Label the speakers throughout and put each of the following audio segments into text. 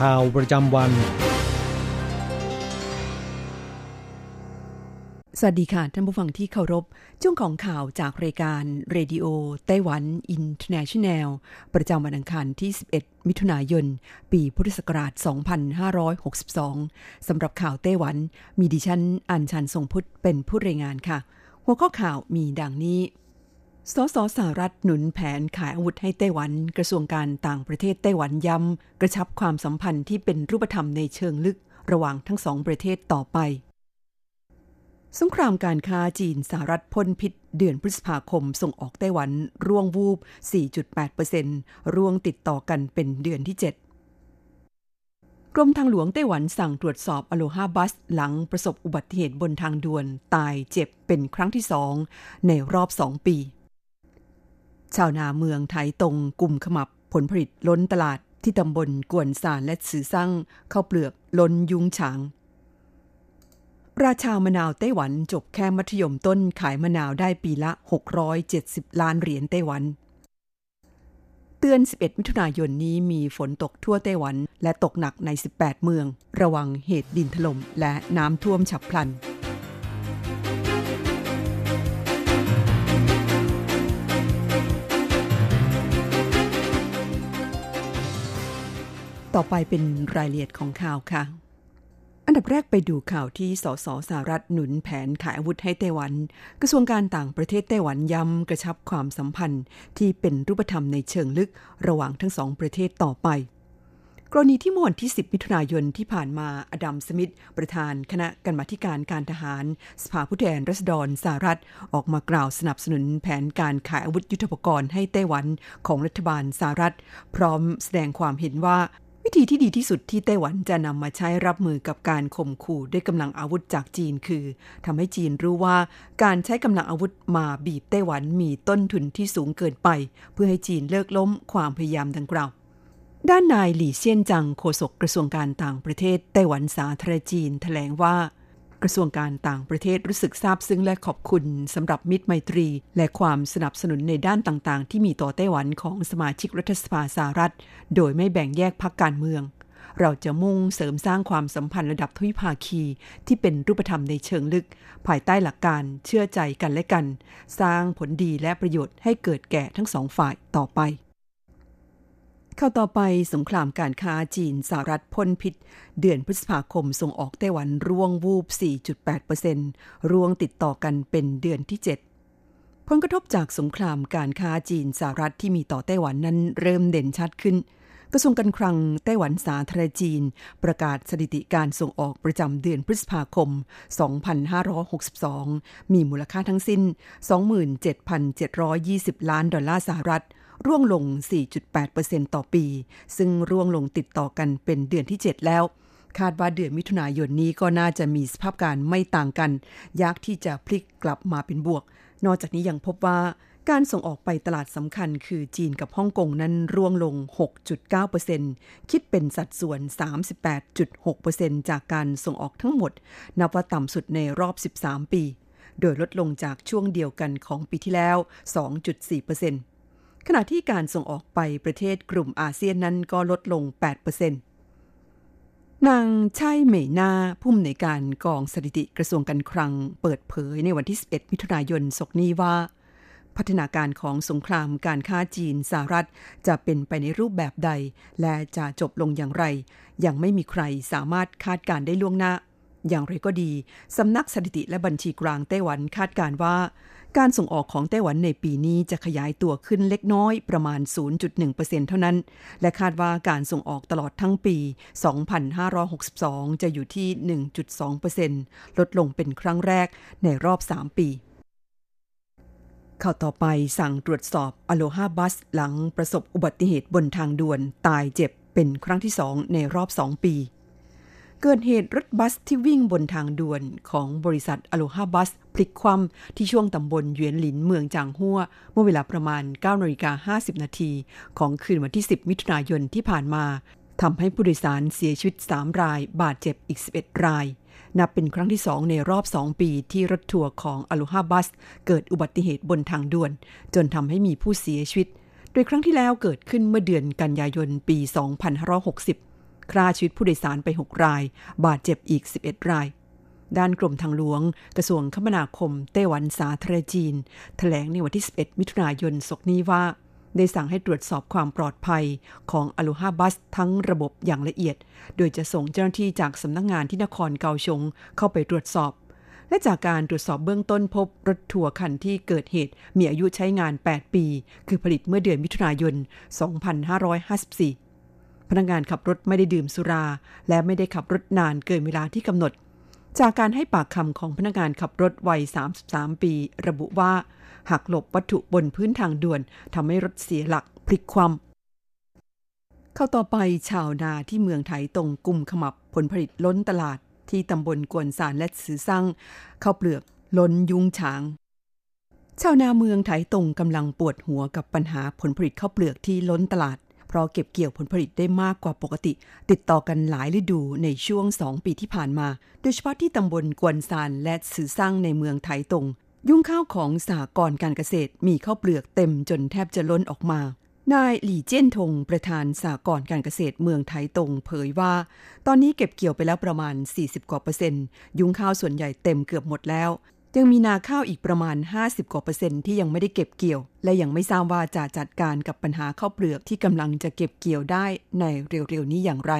Speaker 1: ข่าวประจำวัน
Speaker 2: สวัสดีค่ะ ท่านผู้ฟังที่เคารพ ช่วงของข่าวจากรายการ Radio Taiwan International ประจำวันอังคารที่ 11 มิถุนายน ปีพุทธศักราช 2562 สำหรับข่าวไต้หวัน มีดิฉันอัญชันทรงพุทธเป็นผู้รายงานค่ะ หัวข้อข่าวมีดังนี้ สสสหรัฐหนุนแผนขายอาวุธให้ไต้หวัน กระทรวงการต่างประเทศไต้หวันย้ำ กระชับความสัมพันธ์ที่เป็นรูปธรรมในเชิงลึกระหว่างทั้งสองประเทศต่อไป สงครามการค้าจีนสหรัฐพ่นพิษ เดือนพฤษภาคมส่งออกไต้หวัน ร่วงวูบ 4.8%ร่วงติดต่อกันเป็นเดือนที่ 7กรมทางหลวงไต้หวันสั่งตรวจสอบอโลฮาบัส หลังประสบอุบัติเหตุบนทางด่วน ตายเจ็บเป็นครั้งที่สองในรอบสองปี ชาวนาเมืองไทยตรงกลุ่มขมับผลผลิตล้นตลาดที่ตำบลกวนสารและสือสร้างข้าวเปลือกล้นยุงฉาง ราชามะนาวไต้หวันจบแค่มัธยมต้นขายมะนาวได้ปีละ 670 ล้านเหรียญไต้หวัน เตือน 11 มิถุนายนนี้มีฝนตกทั่วไต้หวันและตกหนักใน 18 เมือง ระวังเหตุดินถล่มและน้ำท่วมฉับพลัน ต่อไปเป็นรายละเอียดของข่าวค่ะ อันดับแรกไปดูข่าวที่สสสหรัฐหนุนแผนขายอาวุธให้ไต้หวัน กระทรวงการต่างประเทศไต้หวันย้ำกระชับความสัมพันธ์ที่เป็นรูปธรรมในเชิงลึกระหว่างทั้งสองประเทศต่อไปกรณีที่เมื่อวันที่ 10 มิถุนายนที่ผ่านมาอดัมสมิธประธานคณะกรรมาธิการการทหาร สภาผู้แทนราษฎรสหรัฐ ออกมากล่าวสนับสนุนแผนการขายอาวุธยุทโธปกรณ์ให้ไต้หวันของรัฐบาลสหรัฐ พร้อมแสดงความเห็นว่า วิธีที่ดีที่สุดที่ไต้หวันจะนำมาใช้รับมือกับการข่มขู่ด้วยกำลังอาวุธจากจีนคือทำให้จีนรู้ว่าการใช้กำลังอาวุธมาบีบไต้หวันมีต้นทุนที่สูงเกินไป เพื่อให้จีนเลิกล้มความพยายามดังกล่าวด้านนายหลี่เซียนจังโฆษกกระทรวงการต่างประเทศไต้หวันสาธารณจีนแถลงว่า กระทรวงการต่างประเทศรู้สึกซาบซึ้งและขอบคุณสำหรับมิตรไมตรี และความสนับสนุนในด้านต่างๆ ที่มีต่อไต้หวันของสมาชิกรัฐสภาสหรัฐ โดยไม่แบ่งแยกพรรคการเมือง เราจะมุ่งเสริมสร้างความสัมพันธ์ระดับทวิภาคีที่เป็นรูปธรรมในเชิงลึก ภายใต้หลักการเชื่อใจกันและกัน สร้างผลดีและประโยชน์ให้เกิดแก่ทั้งสองฝ่ายต่อไป เข้าต่อไปสงครามการค้าจีนสหรัฐพ่นพิษ เดือนพฤษภาคมส่งออกไต้หวันร่วงวูบ 4.8%ร่วงติดต่อกันเป็นเดือนที่ 7 ผลกระทบจากสงครามการค้าจีนสหรัฐที่มีต่อไต้หวันนั้นเริ่มเด่นชัดขึ้น กระทรวงการคลังไต้หวันสาธารณจีน ประกาศสถิติการส่งออกประจำเดือนพฤษภาคม 2562 มีมูลค่าทั้งสิ้น 27,720 ล้านดอลลาร์สหรัฐ ร่วงลง 4.8%ต่อปี ซึ่งร่วงลงติดต่อกันเป็นเดือนที่ 7 แล้ว คาดว่าเดือนมิถุนายนนี้ก็น่าจะมีสภาพการไม่ต่างกัน ยากที่จะพลิกกลับมาเป็นบวก นอกจากนี้ยังพบว่าการส่งออกไปตลาดสำคัญคือจีนกับฮ่องกงนั้นร่วงลง 6.9%คิดเป็นสัดส่วน 38.6%จากการส่งออกทั้งหมด นับว่าต่ำสุดในรอบ 13 ปี โดยลดลงจากช่วงเดียวกันของปีที่แล้ว 2.4% ขณะที่การส่งออกไปประเทศกลุ่มอาเซียนนั้นก็ลดลง 8%นางไช่เหมยนาผู้อำนวยการกองสถิติกระทรวงการคลัง เปิดเผยในวันที่ 11 มิถุนายนศกนี้ว่า พัฒนาการของสงครามการค้าจีนสหรัฐ จะเป็นไปในรูปแบบใด และจะจบลงอย่างไร ยังไม่มีใครสามารถคาดการได้ล่วงหน้า อย่างไรก็ดี สำนักสถิติและบัญชีกลางไต้หวันคาดการว่า การส่งออกของไต้หวันในปีนี้จะขยายตัวขึ้นเล็กน้อยประมาณ 0.1%เท่านั้น และคาดว่าการส่งออกตลอดทั้งปี 2562 จะอยู่ที่ 1.2%ลดลงเป็นครั้งแรกในรอบ 3 ปีข่าวต่อไปสั่งตรวจสอบอโลฮาบัสหลังประสบอุบัติเหตุบนทางด่วนตายเจ็บเป็นครั้งที่สองในรอบสองปี เกิดเหตุรถบัสที่วิ่งบนทางด่วนของบริษัทอโลฮาบัสพลิกคว่ำที่ช่วงตำบลเยวนหลินเมืองจางหัวเมื่อเวลาประมาณ9นาฬิกา50 นาทีของคืนวันที่ 10 มิถุนายนที่ผ่านมาทำให้ผู้โดยสารเสียชีวิต 3 ราย บาดเจ็บอีก 11 ราย นับเป็นครั้งที่สองในรอบสองปีที่รถทัวร์ของอลูฮาบัส เกิดอุบัติเหตุบนทางด่วน จนทำให้มีผู้เสียชีวิต โดยครั้งที่แล้วเกิดขึ้นเมื่อเดือนกันยายนปี 2560 ฆ่าชีวิตผู้โดยสารไป 6 ราย บาดเจ็บอีก 11 ราย ด้านกรมทางหลวง กระทรวงคมนาคมไต้หวันสาธารณจีนถแถลงในวันที่ 11 มิถุนายนศกนี้ว่า ได้สั่งให้ตรวจสอบความปลอดภัยของอลูฮาบัสทั้งระบบอย่างละเอียด โดยจะส่งเจ้าหน้าที่จากสำนักงงานที่นครเกาชงเข้าไปตรวจสอบและจากการตรวจสอบเบื้องต้นพบรถทัวร์คันที่เกิดเหตุมีอายุใช้งาน 8 ปี คือผลิตเมื่อเดือนมิถุนายน 2554 นักงานขับรถไม่ได้ดื่มสุรา และไม่ได้ขับรถนานเกินเวลาที่กำหนด จากการให้ปากคำของพนักงานขับรถวัย 33 ปี ระบุว่าหักหลบวัตถุบนพื้นทางด่วนทำให้รถเสียหลักพลิกคว่ำเข้าต่อไปชาวนาที่เมืองไถตรงกลุ่มขมับผลผลิตล้นตลาดที่ตำบลกวนสารและสือสร้างข้าวเปลือกล้นยุงฉาง ชาวนาเมืองไถตรงกำลังปวดหัวกับปัญหาผลผลิตข้าวเปลือกที่ล้นตลาด ราะเก็บเกี่ยวผลผลิตได้มากกว่าปกติ ติดต่อกันหลายฤดูในช่วงสองปีที่ผ่านมา โดยเฉพาะที่ตำบลกวนซานและสือสร้างในเมืองไถตง ยุ่งข้าวของสหกรการเกษตรมีข้าวเปลือกเต็มจนแทบจะล้นออกมานายหลี่เจี้ยนทงประธานสหกรการเกษตรเมืองไทยตงเผยว่า ตอนนี้เก็บเกี่ยวไปแล้วประมาณ 40 กว่าเปอร์เซ็นต์ยุ้งข้าวส่วนใหญ่เต็มเกือบหมดแล้ว ยังมีนาข้าวอีกประมาณ 50 กว่าเปอร์เซ็นต์ที่ยังไม่ได้เก็บเกี่ยว และยังไม่ทราบว่าจะจัดการกับปัญหาข้าวเปลือกที่กำลังจะเก็บเกี่ยวได้ในเร็วๆนี้อย่างไร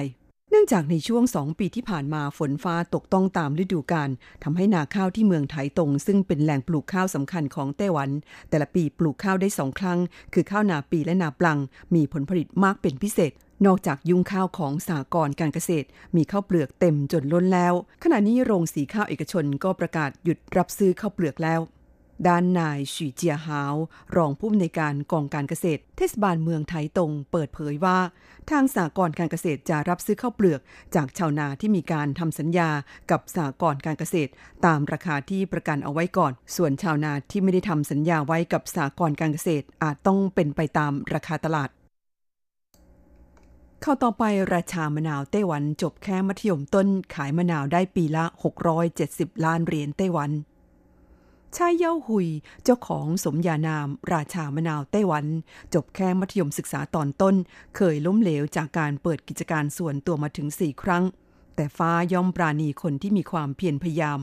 Speaker 2: นื่องจากในช่วงสองปีที่ผ่านมาฝนฟ้าตกต้องตามฤดูกาลทำให้นาข้าวที่เมืองไถตรงซึ่งเป็นแหล่งปลูกข้าวสำคัญของไต้หวัน แต่ละปีปลูกข้าวได้สองครั้ง คือข้าวนาปีและนาปลัง มีผลผลิตมากเป็นพิเศษนอกจากยุ้งข้าวของสากรการเกษตร มีข้าวเปลือกเต็มจนล้นแล้ว ขณะนี้โรงสีข้าวเอกชนก็ประกาศหยุดรับซื้อข้าวเปลือกแล้ว ด้านนายฉีเจียหาว รองผู้อำนวยการกองการเกษตร เทศบาลเมืองไทตงเปิดเผยว่า ทางสากรการเกษตรจะรับซื้อข้าวเปลือก จากชาวนาที่มีการทำสัญญากับสากรการเกษตร ตามราคาที่ประกันเอาไว้ก่อน ส่วนชาวนาที่ไม่ได้ทำสัญญาไว้กับสากรการเกษตรอาจต้องเป็นไปตามราคาตลาดเข้าต่อไปราชามะนาวไต้หวันจบแค่มัธยมต้นขายมะนาวได้ปีละ 670 ล้านเหรียญไต้หวัน ชายเย้าหุยเจ้าของสมญานาม ราชามะนาวไต้หวัน จบแค่มัธยมศึกษาตอนต้น เคยล้มเหลวจากการเปิดกิจการส่วนตัวมาถึงสี่ครั้ง แต่ฟ้าย่อมปราณีคนที่มีความเพียรพยายาม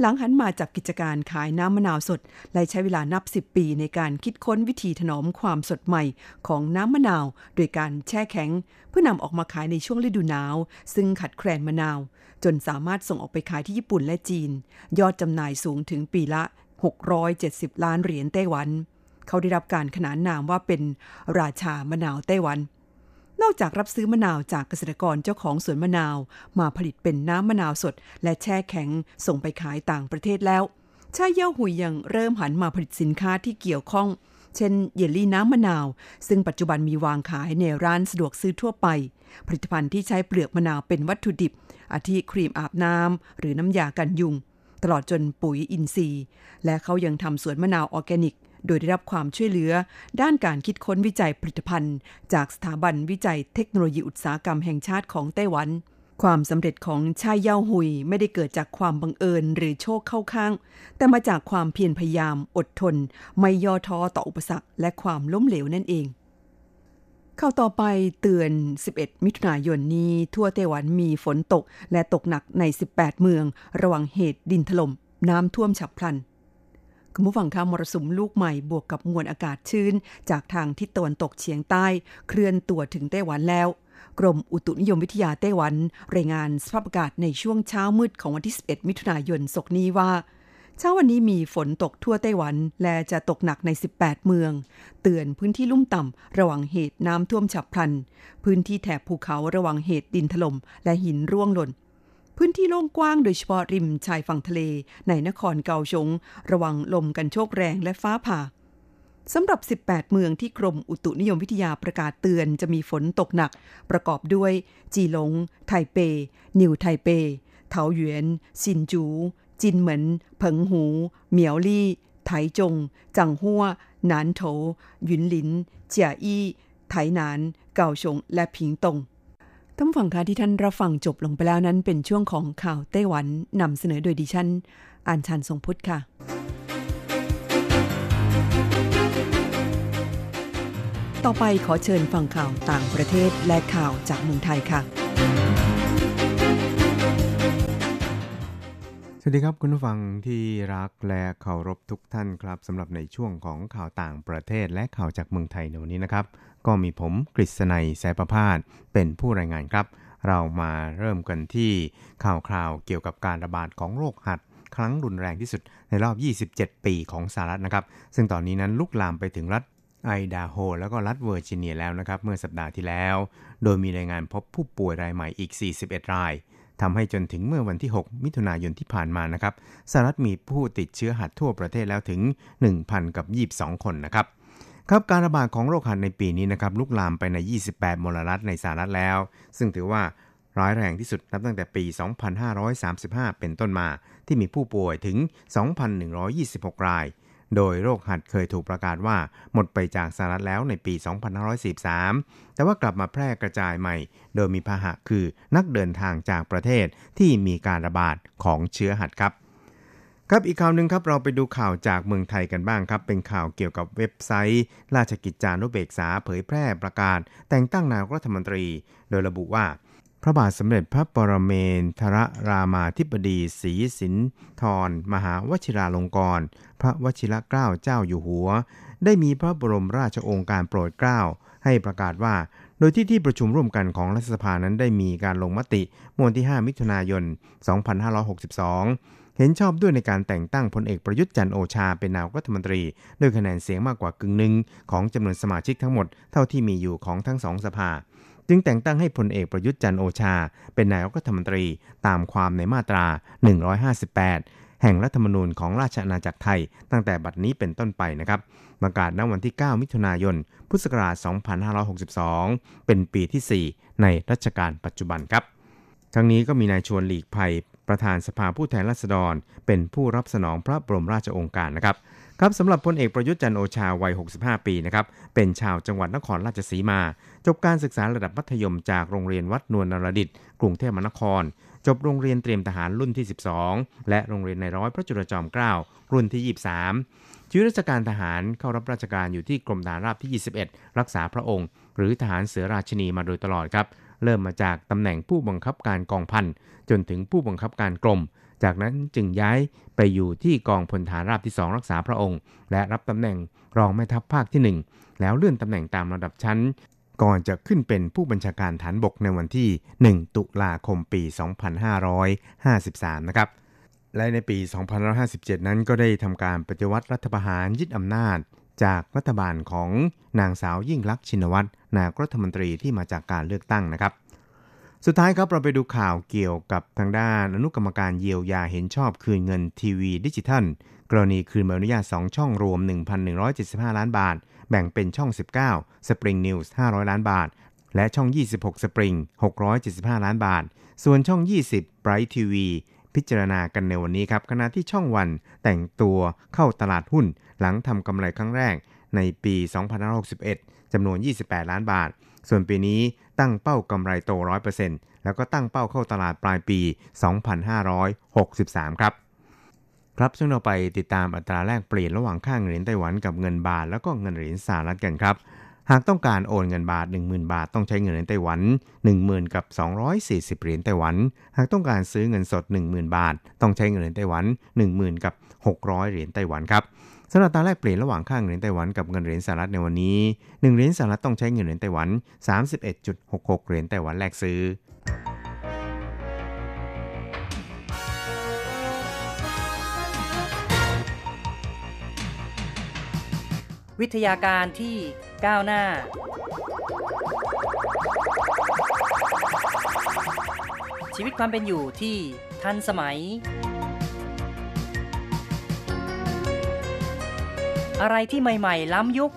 Speaker 2: หลังหันมาจับกิจการขายน้ำมะนาวสด และใช้เวลานับสิบปีในการคิดค้นวิธีถนอมความสดใหม่ของน้ำมะนาว โดยการแช่แข็ง เพื่อนำออกมาขายในช่วงฤดูหนาว ซึ่งขัดแคลนมะนาว จนสามารถส่งออกไปขายที่ญี่ปุ่นและจีน ยอดจำหน่ายสูงถึงปีละ 670 ล้านเหรียญไต้หวัน เขาได้รับการขนานนามว่าเป็นราชามะนาวไต้หวัน นอกจากรับซื้อมะนาวจากเกษตรกรเจ้าของสวนมะนาว มาผลิตเป็นน้ำมะนาวสด และแช่แข็งส่งไปขายต่างประเทศแล้วชาเย่าหุยยังเริ่มหันมาผลิตสินค้าที่เกี่ยวข้อง เช่น เยลลี่น้ำมะนาว ซึ่งปัจจุบันมีวางขายในร้านสะดวกซื้อทั่วไป ผลิตภัณฑ์ที่ใช้เปลือกมะนาวเป็นวัตถุดิบ อาทิครีมอาบน้ำหรือน้ำยากันยุง ตลอดจนปุ๋ยอินทรีย์ และเขายังทำสวนมะนาวออร์แกนิก โดยได้รับความช่วยเหลือ ด้านการคิดค้นวิจัยผลิตภัณฑ์ จากสถาบันวิจัยเทคโนโลยีอุตสาหกรรมแห่งชาติของไต้หวัน ความสำเร็จของชายเย้าหุยไม่ได้เกิดจากความบังเอิญหรือโชคเข้าข้าง แต่มาจากความเพียรพยายามอดทน ไม่ย่อท้อต่ออุปสรรคและความล้มเหลวนั่นเอง เข้าต่อไปเตือน 11 มิถุนายนนี้ทั่วไต้หวันมีฝนตกและตกหนักใน 18 เมือง ระวังเหตุดินถลม่มน้ำท่วมฉับพลันคุณผู้ฟังคะมรสุมลูกใหม่บวกกับมวลอากาศชื้น จากทางทิศตะวันตกเฉียงใต้ เคลื่อนตัวถึงไต้หวันแล้ว กรมอุตุนิยมวิทยาไต้หวัน รายงานสภาพอากาศในช่วงเช้ามืดของวันที่ 11 มิถุนายนศกนี้ว่า เช้าวันนี้มีฝนตกทั่วไต้หวัน และจะตกหนักใน 18 เมือง เตือนพื้นที่ลุ่มต่ำ ระวังเหตุน้ำท่วมฉับพลัน พื้นที่แถบภูเขาระวังเหตุดินถล่มและหินร่วงหล่น พื้นที่โล่งกว้างโดยเฉพาะริมชายฝั่งทะเล ในนครเกาชง ระวังลมกันโชกแรงและฟ้าผ่าสำหรับ 18 เมืองที่กรมอุตุนิยมวิทยาประกาศเตือนจะมีฝนตกหนัก ประกอบด้วย จีหลง ไทเป นิวไทเป เถาหยวน ซินจู จินเหมินเผิงหู เหมียวลี่ ไถจง จังหัว หนานโถหยุนหลิน เจียอี้ ไถหนาน เกาชง และผิงตงท่านฟังคะที่ท่านรับฟังจบลงไปแล้วนั้นเป็นช่วงของข่าวไต้หวันนำเสนอโดยดิฉันอัญชันทรงพุทธค่ะ ต่อไปขอเชิญฟังข่าวต่างประเทศและข่าวจากเมืองไทยค่ะ
Speaker 3: สวัสดีครับคุณผู้ฟังที่รักและเคารพทุกท่านครับสำหรับในช่วงของข่าวต่างประเทศและข่าวจากเมืองไทยในวันนี้นะครับ ก็มีผมกฤษณัยแสประพาสเป็นผู้รายงานครับ เรามาเริ่มกันที่ข่าวคราวเกี่ยวกับการระบาดของโรคหัดครั้งรุนแรงที่สุดในรอบ 27 ปีของสหรัฐนะครับ ซึ่งตอนนี้นั้นลุกลามไปถึงรัฐไอดาโฮแล้วก็รัฐเวอร์จิเนียแล้วนะครับ เมื่อสัปดาห์ที่แล้ว โดยมีรายงานพบผู้ป่วยรายใหม่อีก 41 ราย ทำให้จนถึงเมื่อวันที่ 6 มิถุนายนที่ผ่านมานะครับสหรัฐมีผู้ติดเชื้อหัดทั่วประเทศแล้วถึง 1,000 กับ 22 คนนะครับครับการระบาดของโรคหัดในปีนี้นะครับลุกลามไปใน 28 มลรัฐในสหรัฐแล้ว ซึ่งถือว่าร้ายแรงที่สุดนับตั้งแต่ปี 2535 เป็นต้นมา ที่มีผู้ป่วยถึง 2,126 ราย โดยโรคหัดเคยถูกประกาศว่าหมดไปจากสหรัฐแล้วในปี 2543 แต่ว่ากลับมาแพร่กระจายใหม่ โดยมีพาหะคือนักเดินทางจากประเทศที่มีการระบาดของเชื้อหัดครับครับอีกข่าวหนึ่งครับเราไปดูข่าวจากเมืองไทยกันบ้างครับ เป็นข่าวเกี่ยวกับเว็บไซต์ ราชกิจจานุเบกษาเผยแพร่ประกาศ แต่งตั้งนายกรัฐมนตรี โดยระบุว่า พระบาทสมเด็จพระปรเมนทรรามาธิบดีศรีสินธรมหาวชิราลงกรณ์พระวชิรเกล้าเจ้าอยู่หัว ได้มีพระบรมราชโองการโปรดเกล้าให้ประกาศว่า โดยที่ที่ประชุมร่วมกันของรัฐสภานั้นได้มีการลงมติมวันที่ 5 มิถุนายน 2562 เห็นชอบด้วยในการแต่งตั้งพลเอกประยุทธ์จันโอชาเป็นนายกรัฐมนตรี ด้วยคะแนนเสียงมากกว่ากึ่งหนึ่งของจำนวนสมาชิกทั้งหมดเท่าที่มีอยู่ของทั้งสองสภา จึงแต่งตั้งให้พลเอกประยุทธ์จันโอชา เป็นนายกรัฐมนตรีตามความในมาตรา 158 แห่งรัฐธรรมนูญของราชอาณาจักรไทย ตั้งแต่บัดนี้เป็นต้นไปนะครับประกาศณวันที่ 9 มิถุนายน พุทธศักราช 2562 เป็นปีที่ 4 ในรัชกาลปัจจุบันครับทั้งนี้ก็มีนายชวนหลีกภัย ประธานสภาผู้แทนราษฎร เป็นผู้รับสนองพระบรมราชโองการนะครับ ครับสำหรับพลเอกประยุทธ์จันโอชาวัย 65 ปีนะครับ เป็นชาวจังหวัดนครราชสีมา จบการศึกษาระดับมัธยมจากโรงเรียนวัดนวลนรดิตกรุงเทพมหานคร จบโรงเรียนเตรียมทหารรุ่นที่ 12 และโรงเรียนในร้อยพระจุลจอมเกล้ารุ่นที่ 23ชีวิตราชการทหารเข้ารับราชการอยู่ที่กรมทหารราบที่ 21 รักษาพระองค์ หรือทหารเสือราชินีมาโดยตลอดครับ เริ่มมาจากตำแหน่งผู้บังคับการกองพันจนถึงผู้บังคับการกรม จากนั้นจึงย้ายไปอยู่ที่กองพลฐานราบที่ 2 รักษาพระองค์ และรับตำแหน่งรองแม่ทัพภาคที่ 1 แล้วเลื่อนตำแหน่งตามระดับชั้น ก่อนจะขึ้นเป็นผู้บัญชาการฐานบกในวันที่ 1 ตุลาคมปี 2553 นะครับและในปี 2557 นั้นก็ได้ทำการปฏิวัติรัฐประหารยึดอำนาจ จากรัฐบาลของนางสาวยิ่งลักษณ์ชินวัตรนายกรัฐมนตรีที่มาจากการเลือกตั้งนะครับ สุดท้ายครับเราไปดูข่าวเกี่ยวกับทางด้านอนุกรรมการเยียวยาเห็นชอบคืนเงินทีวีดิจิทัล กรณีคืนใบอนุญาต 2 ช่องรวม 1,175 ล้านบาท แบ่งเป็นช่อง 19 Spring News 500 ล้านบาท และช่อง 26 Spring 675 ล้านบาท ส่วนช่อง 20 Bright TV พิจารณากันในวันนี้ครับขณะที่ช่องวันแต่งตัวเข้าตลาดหุ้น หลังทำกำไรครั้งแรกในปี 2561จำนวน 28 ล้านบาท ส่วนปีนี้ตั้งเป้ากำไรโต 100%แล้วก็ตั้งเป้าเข้าตลาดปลายปี 2563 ครับครับซึ่งเราไปติดตามอัตราแลกเปลี่ยนระหว่างค่าเงินเหรียญไต้หวันกับเงินบาท แล้วก็เงินเหรียญสหรัฐกันครับ หากต้องการโอนเงินบาท 10,000 บาท ต้องใช้เงินเหรียญไต้หวัน 10,000 กับ 240 เหรียญไต้หวัน หากต้องการซื้อเงินสด 10,000 บาท ต้องใช้เงินเหรียญไต้หวัน 10,000 กับ 600 เหรียญไต้หวันครับ สำหรับตาแลกเปลี่ยนระหว่างค่าเงินเหรียญไต้หวันกับเงินเหรียญสหรัฐในวันนี้ 1 เหรียญสหรัฐต้องใช้เงินเหรียญไต้หวัน 31.66 เหรียญไต้หวันแลกซื้อ
Speaker 4: วิทยาการที่ก้าวหน้า ชีวิตความเป็นอยู่ที่ทันสมัย อะไรที่ใหม่ ๆ ล้ำยุค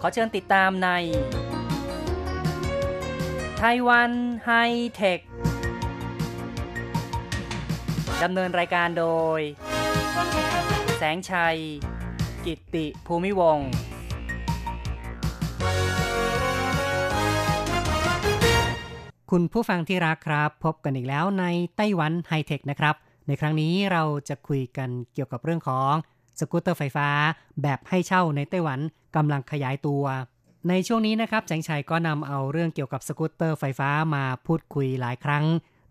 Speaker 4: ขอเชิญติดตามในไต้หวันไฮเทค ดำเนินรายการโดย แสงชัย ติภูมิวงศ์คุณผู้ฟังที่รักครับ พบกันอีกแล้วในไต้หวันไฮเทคนะครับ ในครั้งนี้เราจะคุยกันเกี่ยวกับเรื่องของสกูตเตอร์ไฟฟ้า แบบให้เช่าในไต้หวันกำลังขยายตัว ในช่วงนี้นะครับแสงชัยก็นำเอาเรื่องเกี่ยวกับสกูตเตอร์ไฟฟ้ามาพูดคุยหลายครั้ง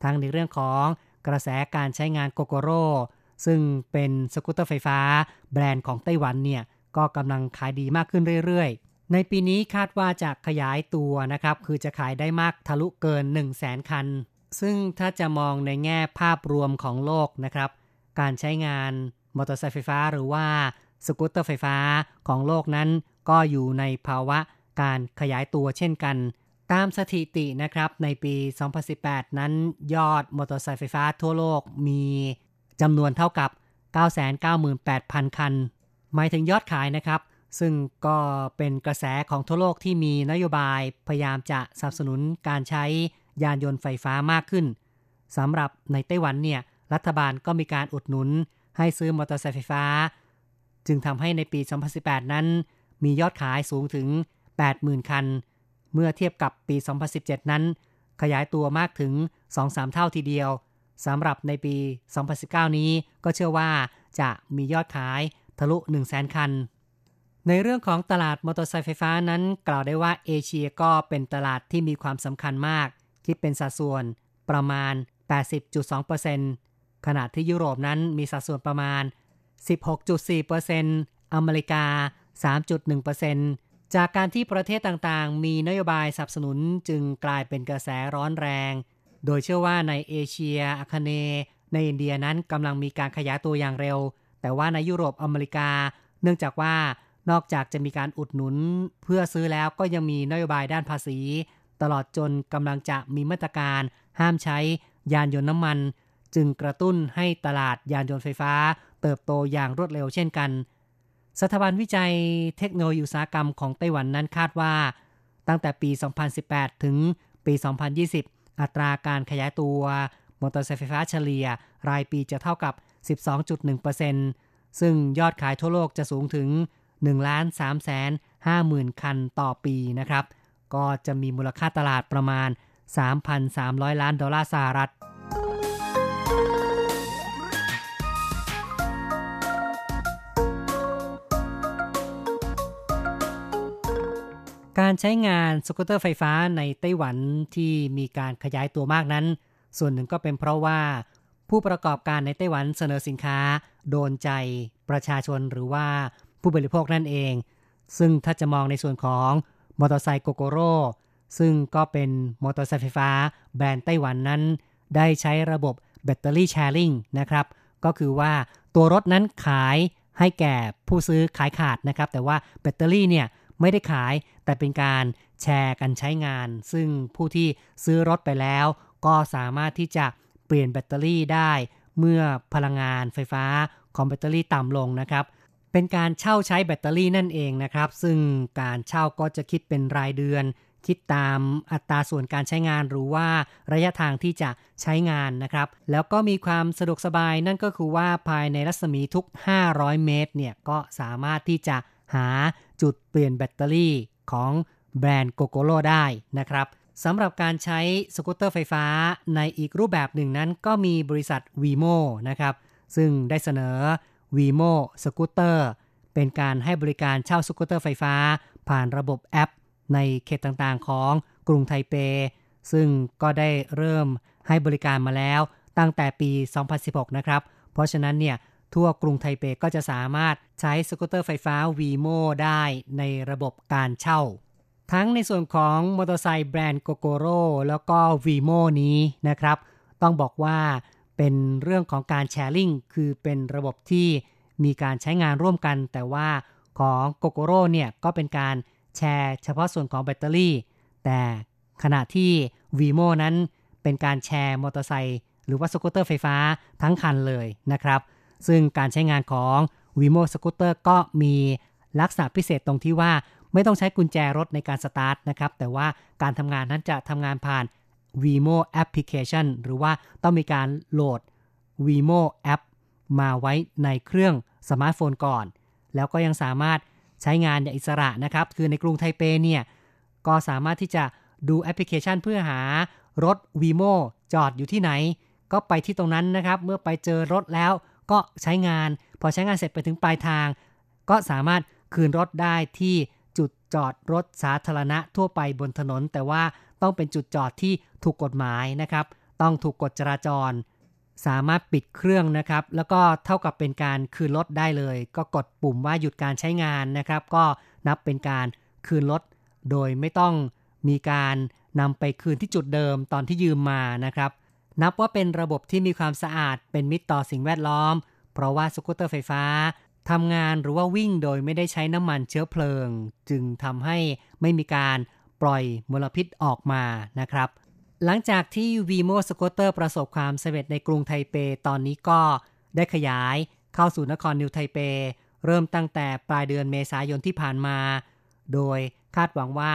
Speaker 4: ทั้งในเรื่องของกระแสการใช้งาน Gogoro ซึ่งเป็นสกูตเตอร์ไฟฟ้า แบรนด์ของไต้หวันเนี่ยก็กำลังขายดีมากขึ้นเรื่อยๆ ในปีนี้คาดว่าจะขยายตัวนะครับ คือจะขายได้มากทะลุเกิน 1 0 0 0 0แสนคัน ซึ่งถ้าจะมองในแง่ภาพรวมของโลกนะครับ การใช้งานมอเตอร์ไซค์ไฟฟ้าหรือว่าสกูตเตอร์ไฟฟ้าของโลกนั้นก็อยู่ในภาวะการขยายตัวเช่นกัน ตามสถิตินะครับในปี 2018 นั้นยอดมอเตอร์ไซค์ไฟฟ้าทั่วโลกมี จำนวนเท่ากับ 998,000 คัน หมายถึงยอดขายนะครับ ซึ่งก็เป็นกระแสของทั่วโลกที่มีนโยบายพยายามจะสนับสนุนการใช้ยานยนต์ไฟฟ้ามากขึ้นสำหรับในไต้หวันเนี่ยรัฐบาลก็มีการอุดหนุนให้ซื้อมอเตอร์ไซค์ไฟฟ้า จึงทำให้ในปี 2018 นั้น มียอดขายสูงถึง 80,000 คัน เมื่อเทียบกับปี 2017 นั้น ขยายตัวมากถึง 2-3 เท่าทีเดียว สำหรับในปี 2019 นี้ก็เชื่อว่าจะมียอดขายทะลุ 1 0 0 0 0 0 คัน ในเรื่องของตลาดมอเตอร์ไซค์ไฟฟ้านั้น กล่าวได้ว่าเอเชียก็เป็นตลาดที่มีความสำคัญมาก คิดเป็นสัดส่วนประมาณ 80.2%ขณะที่ยุโรปนั้นมีสัดส่วนประมาณ 16.4%อเมริกา 3.1%จากการที่ประเทศต่างๆ มีนโยบายสนับสนุนจึงกลายเป็นกระแสร้อนแรง โดยเชื่อว่าในเอเชียอาคเนย์ในอินเดียนั้นกำลังมีการขยายตัวอย่างเร็ว แต่ว่าในยุโรปอเมริกา เนื่องจากว่านอกจากจะมีการอุดหนุนเพื่อซื้อแล้วก็ยังมีนโยบายด้านภาษี ตลอดจนกำลังจะมีมาตรการ ห้ามใช้ยานยนต์น้ำมัน จึงกระตุ้นให้ตลาดยานยนต์ไฟฟ้า เติบโตอย่างรวดเร็วเช่นกัน สถาบันวิจัยเทคโนโลยีอุตสาหกรรมของไต้หวันนั้นคาดว่า ตั้งแต่ปี 2018 ถึงปี 2020 อัตราการขยายตัวมอเตอร์ไซค์ไฟฟ้าเฉลี่ยรายปีจะเท่ากับ 12.1%ซึ่งยอดขายทั่วโลกจะสูงถึง 1,350,000คันต่อปีนะครับ ก็จะมีมูลค่าตลาดประมาณ 3,300 ล้านดอลลาร์สหรัฐ การใช้งานสกูตเตอร์ไฟฟ้าในไต้หวันที่มีการขยายตัวมากนั้น ส่วนหนึ่งก็เป็นเพราะว่า ผู้ประกอบการในไต้หวันเสนอสินค้า โดนใจประชาชนหรือว่าผู้บริโภคนั่นเอง ซึ่งถ้าจะมองในส่วนของมอเตอร์ไซค์โกโกโร่ซึ่งก็เป็นมอเตอร์ไซค์ไฟฟ้าแบรนด์ไต้หวันนั้น ได้ใช้ระบบแบตเตอรี่แชร์ลิงนะครับ ก็คือว่าตัวรถนั้นขายให้แก่ผู้ซื้อขายขาดนะครับ แต่ว่าแบตเตอรี่เนี่ย ไม่ได้ขาย แต่เป็นการแชร์กันใช้งาน ซึ่งผู้ที่ซื้อรถไปแล้ว ก็สามารถที่จะเปลี่ยนแบตเตอรี่ได้ เมื่อพลังงานไฟฟ้าของแบตเตอรี่ต่ำลงนะครับ เป็นการเช่าใช้แบตเตอรี่นั่นเองนะครับ ซึ่งการเช่าก็จะคิดเป็นรายเดือน คิดตามอัตราส่วนการใช้งานหรือว่าระยะทางที่จะใช้งานนะครับ แล้วก็มีความสะดวกสบายนั่นก็คือว่าภายในรัศมีทุก 500 เมตรเนี่ยก็สามารถที่จะ หาจุดเปลี่ยนแบตเตอรี่ของแบรนด์โกโกโ o ได้นะครับสำหรับการใช้สกูตเตอร์ไฟฟ้าในอีกรูปแบบหนึ่งนั้นก็มีบริษัท Vimo นะครับ ซึ่งได้เสนอ Vimo สกูตเตอร์เป็นการให้บริการเช่าสกูตเตอร์ไฟฟ้า ผ่านระบบแอป ในเขตต่างๆของกรุงไทเป ซึ่งก็ได้เริ่มให้บริการมาแล้วตั้งแต่ปี 2016 นะครับ เพราะฉะนั้นเนี่ย ทั่วกรุงไทเปก็จะสามารถใช้สกูตเตอร์ไฟฟ้า WeMo ได้ในระบบการเช่า ทั้งในส่วนของมอเตอร์ไซค์แบรนด์ Gogoro แล้วก็ WeMo นี้นะครับ ต้องบอกว่าเป็นเรื่องของการ sharing คือเป็นระบบที่มีการใช้งานร่วมกัน แต่ว่าของ Gogoro เนี่ยก็เป็นการแชร์เฉพาะส่วนของแบตเตอรี่ แต่ขณะที่ WeMo นั้นเป็นการแชร์มอเตอร์ไซค์หรือว่าสกูตเตอร์ไฟฟ้าทั้งคันเลยนะครับ ซึ่งการใช้งานของ Vimo สกูตเตอร์ก็มีลักษณะพิเศษตรงที่ว่าไม่ต้องใช้กุญแจรถในการสตาร์ทนะครับ แต่ว่าการทำงานนั้นจะทำงานผ่าน WeMo Application หรือว่าต้องมีการโหลด WeMo App มาไว้ในเครื่องสมาร์ทโฟนก่อน แล้วก็ยังสามารถใช้งานอย่างอิสระนะครับ คือในกรุงไทเปเนี่ย ก็สามารถที่จะดูแอปพลิเคชันเพื่อหารถ Vimo จอดอยู่ที่ไหน ก็ไปที่ตรงนั้นนะครับ เมื่อไปเจอรถแล้ว ก็ใช้งาน พอใช้งานเสร็จไปถึงปลายทาง ก็สามารถคืนรถได้ที่จุดจอดรถสาธารณะทั่วไปบนถนน แต่ว่าต้องเป็นจุดจอดที่ถูกกฎหมายนะครับ ต้องถูกกฎจราจร สามารถปิดเครื่องนะครับ แล้วก็เท่ากับเป็นการคืนรถได้เลย ก็กดปุ่มว่าหยุดการใช้งานนะครับ ก็นับเป็นการคืนรถโดยไม่ต้องมีการนำไปคืนที่จุดเดิมตอนที่ยืมมานะครับ นับว่าเป็นระบบที่มีความสะอาดเป็นมิตรต่อสิ่งแวดล้อม เพราะว่าสกูตเตอร์ไฟฟ้าทำงานหรือว่าวิ่งโดยไม่ได้ใช้น้ำมันเชื้อเพลิง จึงทำให้ไม่มีการปล่อยมลพิษออกมานะครับ หลังจากที่ Vimo Scooter ประสบความสำเร็จในกรุงไทเป ตอนนี้ก็ได้ขยายเข้าสู่นครนิวไทเป เริ่มตั้งแต่ปลายเดือนเมษายนที่ผ่านมา โดยคาดหวังว่า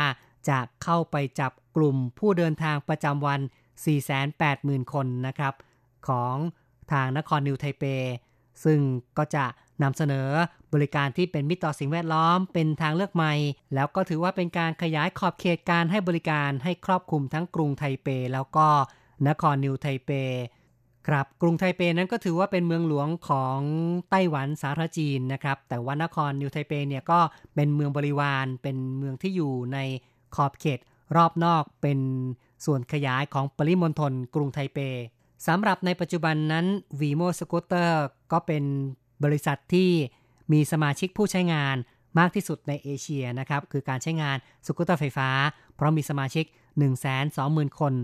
Speaker 4: จะเข้าไปจับกลุ่มผู้เดินทางประจำวัน 480,000 คนนะครับ ของทางนครนิวไทเป ซึ่งก็จะนำเสนอบริการที่เป็นมิตรต่อสิ่งแวดล้อมเป็นทางเลือกใหม่ แล้วก็ถือว่าเป็นการขยายขอบเขตการให้บริการให้ครอบคลุมทั้งกรุงไทเป แล้วก็นครนิวไทเปครับกรุงไทเปนั้นก็ถือว่าเป็นเมืองหลวงของไต้หวันสาธารณจีนนะครับ แต่ว่านครนิวไทเปเนี่ยก็เป็นเมืองบริวาร เป็นเมืองที่อยู่ในขอบเขตรอบนอกเป็น ส่วนขยายของปริมณฑลกรุงไทเปสำหรับในปัจจุบันนั้น Vimo Scooter ก็เป็นบริษัทที่มีสมาชิกผู้ใช้งานมากที่สุดในเอเชียนะครับ คือการใช้งานสกูตเตอร์ไฟฟ้า เพราะมีสมาชิก 120,000 คน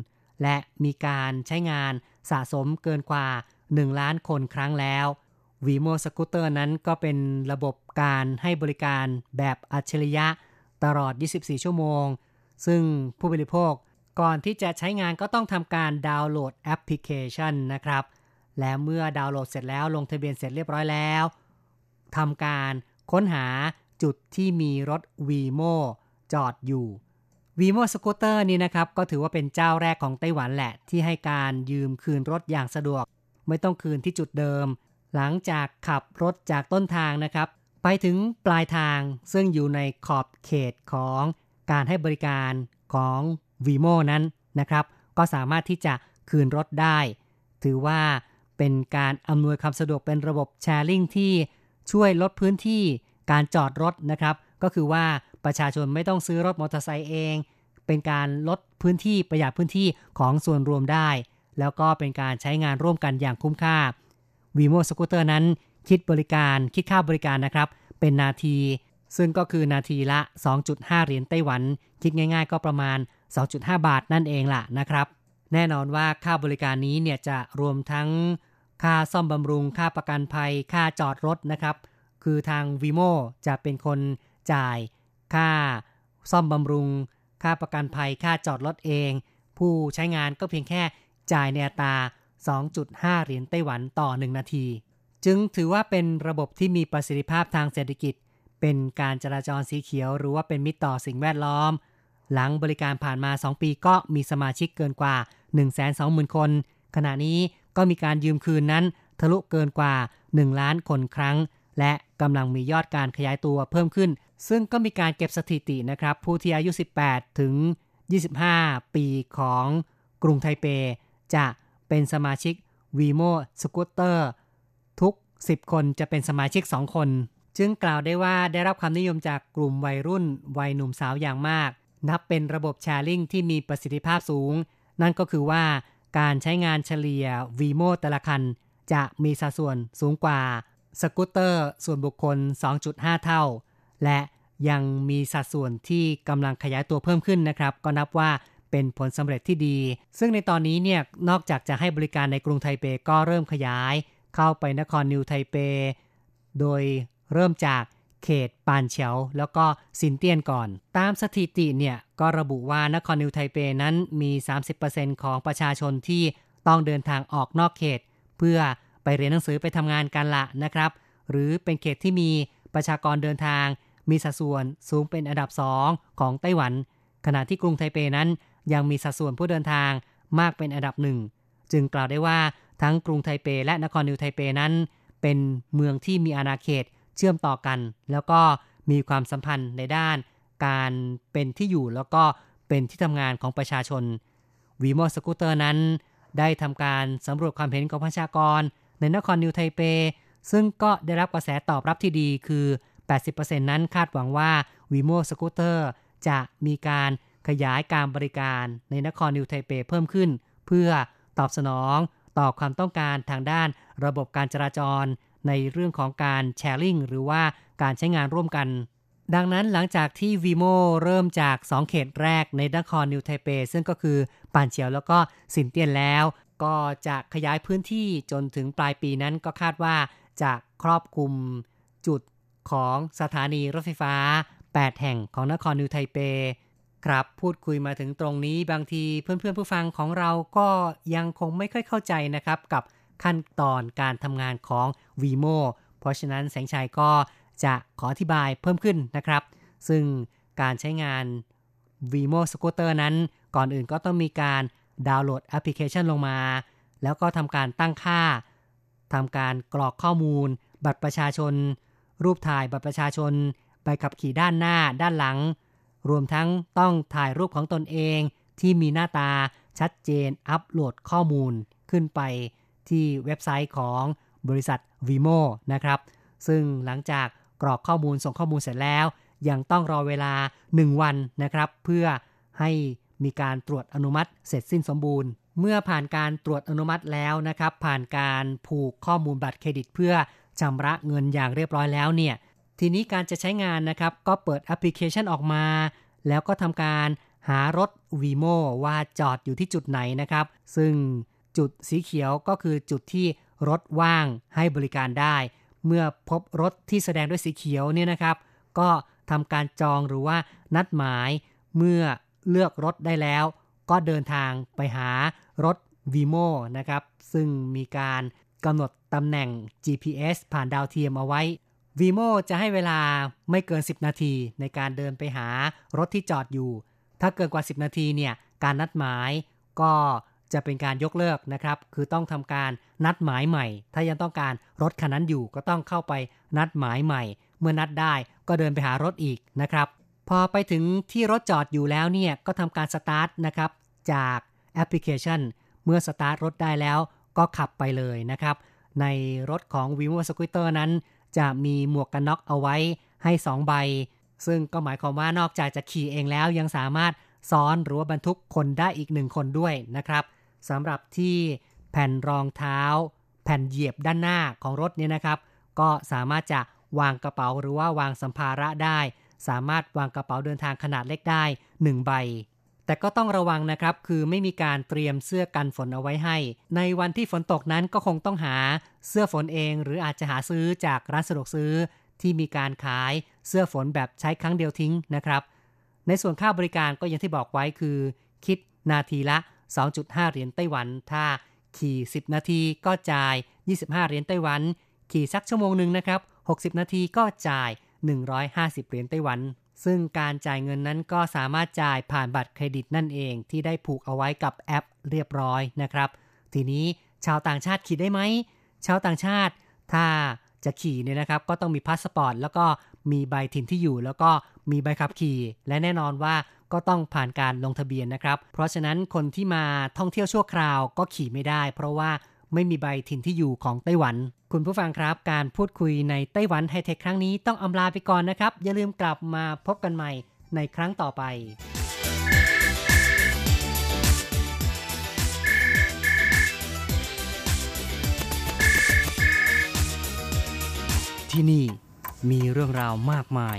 Speaker 4: และมีการใช้งานสะสมเกินกว่า 1 ล้านคนครั้งแล้ว Vimo Scooter นั้นก็เป็นระบบการให้บริการแบบอัจฉริยะตลอด 24 ชั่วโมง ซึ่งผู้บริโภค ก่อนที่จะใช้งานก็ต้องทำการดาวน์โหลดแอปพลิเคชันนะครับ และเมื่อดาวน์โหลดเสร็จแล้วลงทะเบียนเสร็จเรียบร้อยแล้วทำการค้นหาจุดที่มีรถ Vimo จอดอยู่ Vimo Scooter นี่นะครับ ก็ถือว่าเป็นเจ้าแรกของไต้หวันแหละ ที่ให้การยืมคืนรถอย่างสะดวก ไม่ต้องคืนที่จุดเดิม หลังจากขับรถจากต้นทางนะครับ ไปถึงปลายทางซึ่งอยู่ในขอบเขตของการให้บริการของ Vimo นั้นนะครับ ก็สามารถที่จะคืนรถได้ ถือว่าเป็นการอำนวยความสะดวกเป็นระบบแชร์ลิงที่ช่วยลดพื้นที่การจอดรถนะครับ ก็คือว่าประชาชนไม่ต้องซื้อรถมอเตอร์ไซค์เอง เป็นการลดพื้นที่ประหยัดพื้นที่ของส่วนรวมได้ แล้วก็เป็นการใช้งานร่วมกันอย่างคุ้มค่า Vimo Scooter นั้นคิดบริการคิดค่าบริการนะครับ เป็นนาที ซึ่งก็คือนาทีละ 2.5 เหรียญไต้หวัน คิดง่าย ๆ ก็ประมาณ 2.5 บาทนั่นเองล่ะนะครับ แน่นอนว่าค่าบริการนี้เนี่ยจะรวมทั้งค่าซ่อมบำรุง ค่าประกันภัย ค่าจอดรถนะครับ คือทาง Vimo จะเป็นคนจ่าย ค่าซ่อมบำรุง ค่าประกันภัย ค่าจอดรถเอง ผู้ใช้งานก็เพียงแค่จ่ายในอัตรา 2.5 เหรียญไต้หวันต่อ 1 นาที จึงถือว่าเป็นระบบที่มีประสิทธิภาพทางเศรษฐกิจ เป็นการจราจรสีเขียว หรือว่าเป็นมิตรต่อสิ่งแวดล้อม หลังบริการผ่านมา 2 ปีก็มีสมาชิกเกินกว่า 120,000 คน ขณะนี้ก็มีการยืมคืนนั้น ทะลุเกินกว่า 1 ล้านคนครั้ง และกำลังมียอดการขยายตัวเพิ่มขึ้น ซึ่งก็มีการเก็บสถิตินะครับ ผู้ที่อายุ 18 ถึง 25 ปีของกรุงไทเป จะเป็นสมาชิก Vimo Scooter ทุก 10 คนจะเป็นสมาชิก 2 คน จึงกล่าวได้ว่าได้รับความนิยมจากกลุ่มวัยรุ่นวัยหนุ่มสาวอย่างมาก นับเป็นระบบแชร์ลิงที่มีประสิทธิภาพสูง นั่นก็คือว่าการใช้งานเฉลี่ย Vimo แต่ละคัน จะมีสัดส่วนสูงกว่าสกูตเตอร์ส่วนบุคคล 2.5 เท่า และยังมีสัดส่วนที่กำลังขยายตัวเพิ่มขึ้นนะครับ ก็นับว่าเป็นผลสำเร็จที่ดี ซึ่งในตอนนี้เนี่ย นอกจากจะให้บริการในกรุงไทเปก็เริ่มขยาย เข้าไปนครนิวไทเป โดยเริ่มจาก เขตปานเฉียว แล้วก็ซินเตียนก่อน ตามสถิติเนี่ยก็ระบุว่านครนิวไทเปนั้นมี 30%ของประชาชนที่ต้องเดินทางออกนอกเขต เพื่อไปเรียนหนังสือไปทำงานกันละนะครับ หรือเป็นเขตที่มีประชากรเดินทาง มีสัดส่วนสูงเป็นอันดับ 2 ของไต้หวัน ขณะที่กรุงไทเปนั้น ยังมีสัดส่วนผู้เดินทางมากเป็นอันดับหนึ่งจึงกล่าวได้ว่าทั้งกรุงไทเปและนครนิวไทเปนั้น เป็นเมืองที่มีอาณาเขต เชื่อมต่อกัน แล้วก็มีความสัมพันธ์ในด้าน การเป็นที่อยู่แล้วก็เป็นที่ทำงานของประชาชน WeMo Scooter นั้น ได้ทำการสำรวจความเห็นของประชากร ในนครนิวไทเป ซึ่งก็ได้รับกระแสตอบรับที่ดีคือ 80%นั้นคาดหวังว่า WeMo Scooter จะมีการขยายการบริการในนครนิวไทเปเพิ่มขึ้น เพื่อตอบสนองต่อความต้องการทางด้านระบบการจราจร ในเรื่องของการ sharing หรือว่าการใช้งานร่วมกัน ดังนั้นหลังจากที่ WeMo เริ่มจาก 2 เขตแรกในนครนิวไทเป ซึ่งก็คือปานเฉียวแล้วก็สินเตียนแล้ว ก็จะขยายพื้นที่จนถึงปลายปีนั้นก็คาดว่าจะครอบคลุมจุดของสถานีรถไฟฟ้า 8 แห่งของนครนิวไทเปครับพูดคุยมาถึงตรงนี้บางทีเพื่อนๆผู้ฟังของเราก็ยังคงไม่ค่อยเข้าใจนะครับกับ ขั้นตอนการทำงานของ Vimo เพราะฉะนั้นแสงชัยก็จะขออธิบายเพิ่มขึ้นนะครับ ซึ่งการใช้งาน Vimo Scooter นั้น ก่อนอื่นก็ต้องมีการดาวน์โหลดแอปพลิเคชันลงมา แล้วก็ทำการตั้งค่าทำการกรอกข้อมูล บัตรประชาชน รูปถ่ายบัตรประชาชน ใบขับขี่ด้านหน้าด้านหลัง รวมทั้งต้องถ่ายรูปของตนเองที่มีหน้าตาชัดเจนอัปโหลดข้อมูลขึ้นไป ที่เว็บไซต์ของบริษัท Vimo นะครับ ซึ่งหลังจากกรอกข้อมูลส่งข้อมูลเสร็จแล้ว ยังต้องรอเวลา 1 วันนะครับ เพื่อให้มีการตรวจอนุมัติเสร็จสิ้นสมบูรณ์ เมื่อผ่านการตรวจอนุมัติแล้วนะครับ ผ่านการผูกข้อมูลบัตรเครดิต เพื่อชำระเงินอย่างเรียบร้อยแล้วเนี่ยทีนี้การจะใช้งานนะครับ ก็เปิดแอปพลิเคชันออกมา แล้วก็ทำการหารถ Vimo ว่าจอดอยู่ที่จุดไหนนะครับ ซึ่ง จุดสีเขียวก็คือจุดที่รถว่างให้บริการได้ เมื่อพบรถที่แสดงด้วยสีเขียวเนี่ยนะครับ ก็ทำการจองหรือว่านัดหมายเมื่อเลือกรถได้แล้ว ก็เดินทางไปหารถ Vimo นะครับ ซึ่งมีการกำหนดตำแหน่ง GPS ผ่านดาวเทียมเอาไว้วีโมจะให้เวลาไม่เกิน 10 นาทีในการเดินไปหารถที่จอดอยู่ ถ้าเกินกว่า 10 นาทีเนี่ย การนัดหมายก็ จะเป็นการยกเลิกนะครับ คือต้องทำการนัดหมายใหม่ ถ้ายังต้องการรถคันนั้นอยู่ก็ต้องเข้าไปนัดหมายใหม่ เมื่อนัดได้ก็เดินไปหารถอีกนะครับ พอไปถึงที่รถจอดอยู่แล้วเนี่ยก็ทำการสตาร์ทนะครับจากแอปพลิเคชัน เมื่อสตาร์ทรถได้แล้วก็ขับไปเลยนะครับ ในรถของ v i v o Scooter นั้น จะมีหมวกกันน็อกเอาไว้ให้ 2 ใบ ซึ่งก็หมายความว่านอกจากจะขี่เองแล้วยังสามารถซ้อนหรือว่าบรรทุกคนได้อีกหนึ่งคนด้วยนะครับ สำหรับที่แผ่นรองเท้า แผ่นเหยียบด้านหน้าของรถเนี่ยนะครับ ก็สามารถจะวางกระเป๋าหรือว่าวางสัมภาระได้ สามารถวางกระเป๋าเดินทางขนาดเล็กได้ 1 ใบ แต่ก็ต้องระวังนะครับ คือไม่มีการเตรียมเสื้อกันฝนเอาไว้ให้ ในวันที่ฝนตกนั้นก็คงต้องหาเสื้อฝนเอง หรืออาจจะหาซื้อจากร้านสะดวกซื้อ ที่มีการขายเสื้อฝนแบบใช้ครั้งเดียวทิ้งนะครับ ในส่วนค่าบริการก็อย่างที่บอกไว้คือ คิดนาทีละ 2.5 เหรียญไต้หวัน ถ้าขี่ 10 นาทีก็จ่าย 25 เหรียญไต้หวัน ขี่สักชั่วโมงหนึ่งนะครับ 60 นาทีก็จ่าย 150 เหรียญไต้หวัน ซึ่งการจ่ายเงินนั้นก็สามารถจ่ายผ่านบัตรเครดิตนั่นเอง ที่ได้ผูกเอาไว้กับแอปเรียบร้อยนะครับ ทีนี้ชาวต่างชาติขี่ได้ไหม ชาวต่างชาติ ถ้าจะขี่เนี่ยนะครับ ก็ต้องมีพาสปอร์ตแล้วก็มีใบถิ่นที่อยู่ แล้วก็มีใบขับขี่ และแน่นอนว่า ก็ต้องผ่านการลงทะเบียนนะครับ เพราะฉะนั้นคนที่มาท่องเที่ยวชั่วคราวก็ขี่ไม่ได้ เพราะว่าไม่มีใบถิ่นที่อยู่ของไต้หวัน คุณผู้ฟังครับ การพูดคุยในไต้หวันไฮเทคครั้งนี้ต้องอำลาไปก่อนนะครับ อย่าลืมกลับมาพบกันใหม่ในครั้งต่อไปที่นี่มีเรื่องราวมากมาย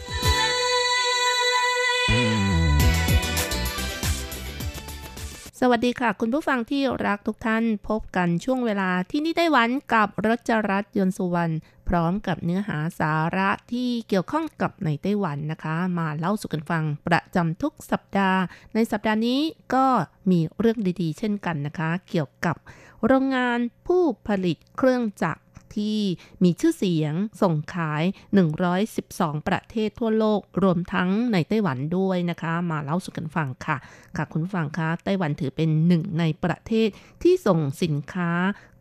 Speaker 5: วัสดีค่ะ คุณผู้ฟังที่รักทุกท่านพบกันช่วงเวลาที่นี่ได้วันกับรจรัสยนสุวรรณพร้อมกับเนื้อหาสาระที่เกี่ยวข้องกับในไต้หวันนะคะ มาเล่าสู่กันฟังประจำทุกสัปดาห์ ในสัปดาห์นี้ก็มีเรื่องดีๆ เช่นกันนะคะ เกี่ยวกับโรงงานผู้ผลิตเครื่องจักร ที่มีชื่อเสียงส่งขาย 112 ประเทศทั่วโลก รวมทั้งในไต้หวันด้วยนะคะ มาเล่าสู่กันฟังค่ะ ค่ะคุณฟังคะไต้หวันถือเป็นหนึ่งในประเทศที่ส่งสินค้า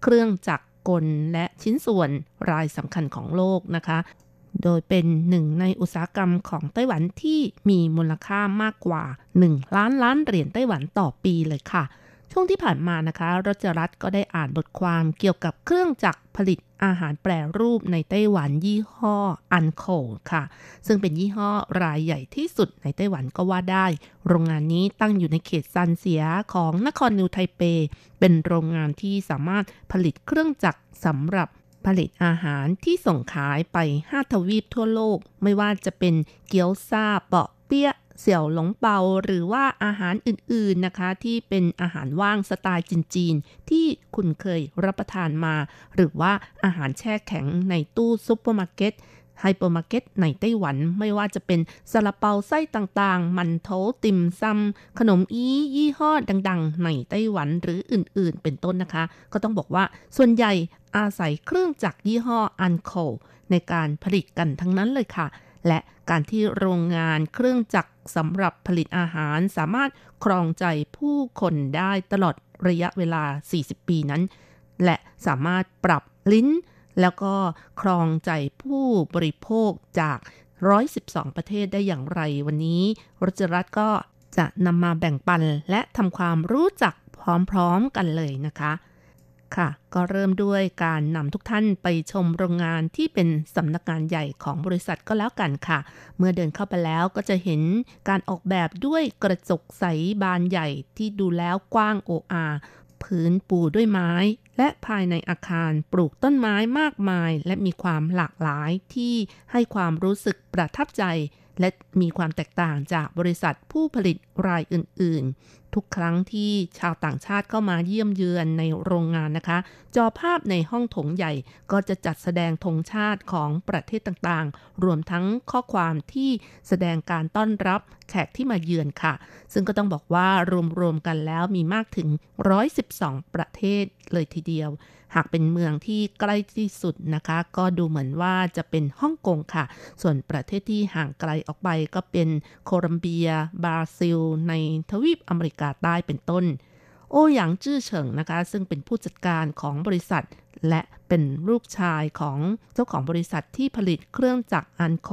Speaker 5: เครื่องจักรกลและชิ้นส่วนรายสำคัญของโลกนะคะโดยเป็นหนึ่งในอุตสาหกรรมของไต้หวันที่มีมูลค่ามากกว่า 1 ล้านล้านเหรียญไต้หวันต่อปีเลยค่ะ ช่วงที่ผ่านมานะคะรจรัตก็ได้อ่านบทความเกี่ยวกับเครื่องจักรผลิตอาหารแปรรูปในไต้หวันยี่ห้ออันโคค่ะ ซึ่งเป็นยี่ห้อรายใหญ่ที่สุดในไต้หวันก็ว่าได้ โรงงานนี้ตั้งอยู่ในเขตซันเสียของนครนิวไทเป เป็นโรงงานที่สามารถผลิตเครื่องจักรสำหรับผลิตอาหารที่ส่งขายไป 5 ทวีปทั่วโลก ไม่ว่าจะเป็นเกี๊ยวซาเปาะเปี๊ยะ เสี่ยวหลงเปาหรือว่าอาหารอื่นๆนะคะ ที่เป็นอาหารว่างสไตล์จีนๆที่คุณเคยรับประทานมา หรือว่าอาหารแช่แข็งในตู้ซุปเปอร์มาร์เก็ตไฮเปอร์มาร์เก็ตในไต้หวันไม่ว่าจะเป็นซาลาเปาไส้ต่างๆ หมั่นโถวติ่มซำขนมอี๋ยี่ห้อดังๆ ในไต้หวันหรืออื่นๆ เป็นต้นนะคะ ก็ต้องบอกว่าส่วนใหญ่อาศัยเครื่องจักรยี่ห้ออันโคในการผลิตกันทั้งนั้นเลยค่ะ และการที่โรงงานเครื่องจักรสำหรับผลิตอาหารสามารถครองใจผู้คนได้ตลอดระยะเวลา 40 ปีนั้น และสามารถปรับลิ้น แล้วก็ครองใจผู้บริโภคจาก 112 ประเทศได้อย่างไรวันนี้รจรัตก็จะนำมาแบ่งปันและทำความรู้จักพร้อมๆกันเลยนะคะ ค่ะ ก็เริ่มด้วยการนำทุกท่านไปชมโรงงานที่เป็นสำนักงานใหญ่ของบริษัทก็แล้วกันค่ะ เมื่อเดินเข้าไปแล้วก็จะเห็นการออกแบบด้วยกระจกใสบานใหญ่ที่ดูแล้วกว้างโออาพื้นปูด้วยไม้ และภายในอาคารปลูกต้นไม้มากมาย และมีความหลากหลายที่ให้ความรู้สึกประทับใจ และมีความแตกต่างจากบริษัทผู้ผลิตรายอื่น ทุกครั้งที่ชาวต่างชาติเข้ามาเยี่ยมเยือนในโรงงานนะคะ จอภาพในห้องถงใหญ่ก็จะจัดแสดงธงชาติของประเทศต่างๆ รวมทั้งข้อความที่แสดงการต้อนรับแขกที่มาเยือนค่ะ ซึ่งก็ต้องบอกว่ารวมๆกันแล้วมีมากถึง 112 ประเทศเลยทีเดียว หากเป็นเมืองที่ใกล้ที่สุดนะคะ ก็ดูเหมือนว่าจะเป็นฮ่องกงค่ะ ส่วนประเทศที่ห่างไกลออกไปก็เป็นโคลัมเบีย บราซิล ในทวีปอเมริกาใต้เป็นต้น โอหยางจื้อเฉิงนะคะ ซึ่งเป็นผู้จัดการของบริษัท และเป็นลูกชายของเจ้าของบริษัทที่ผลิตเครื่องจักรอันโค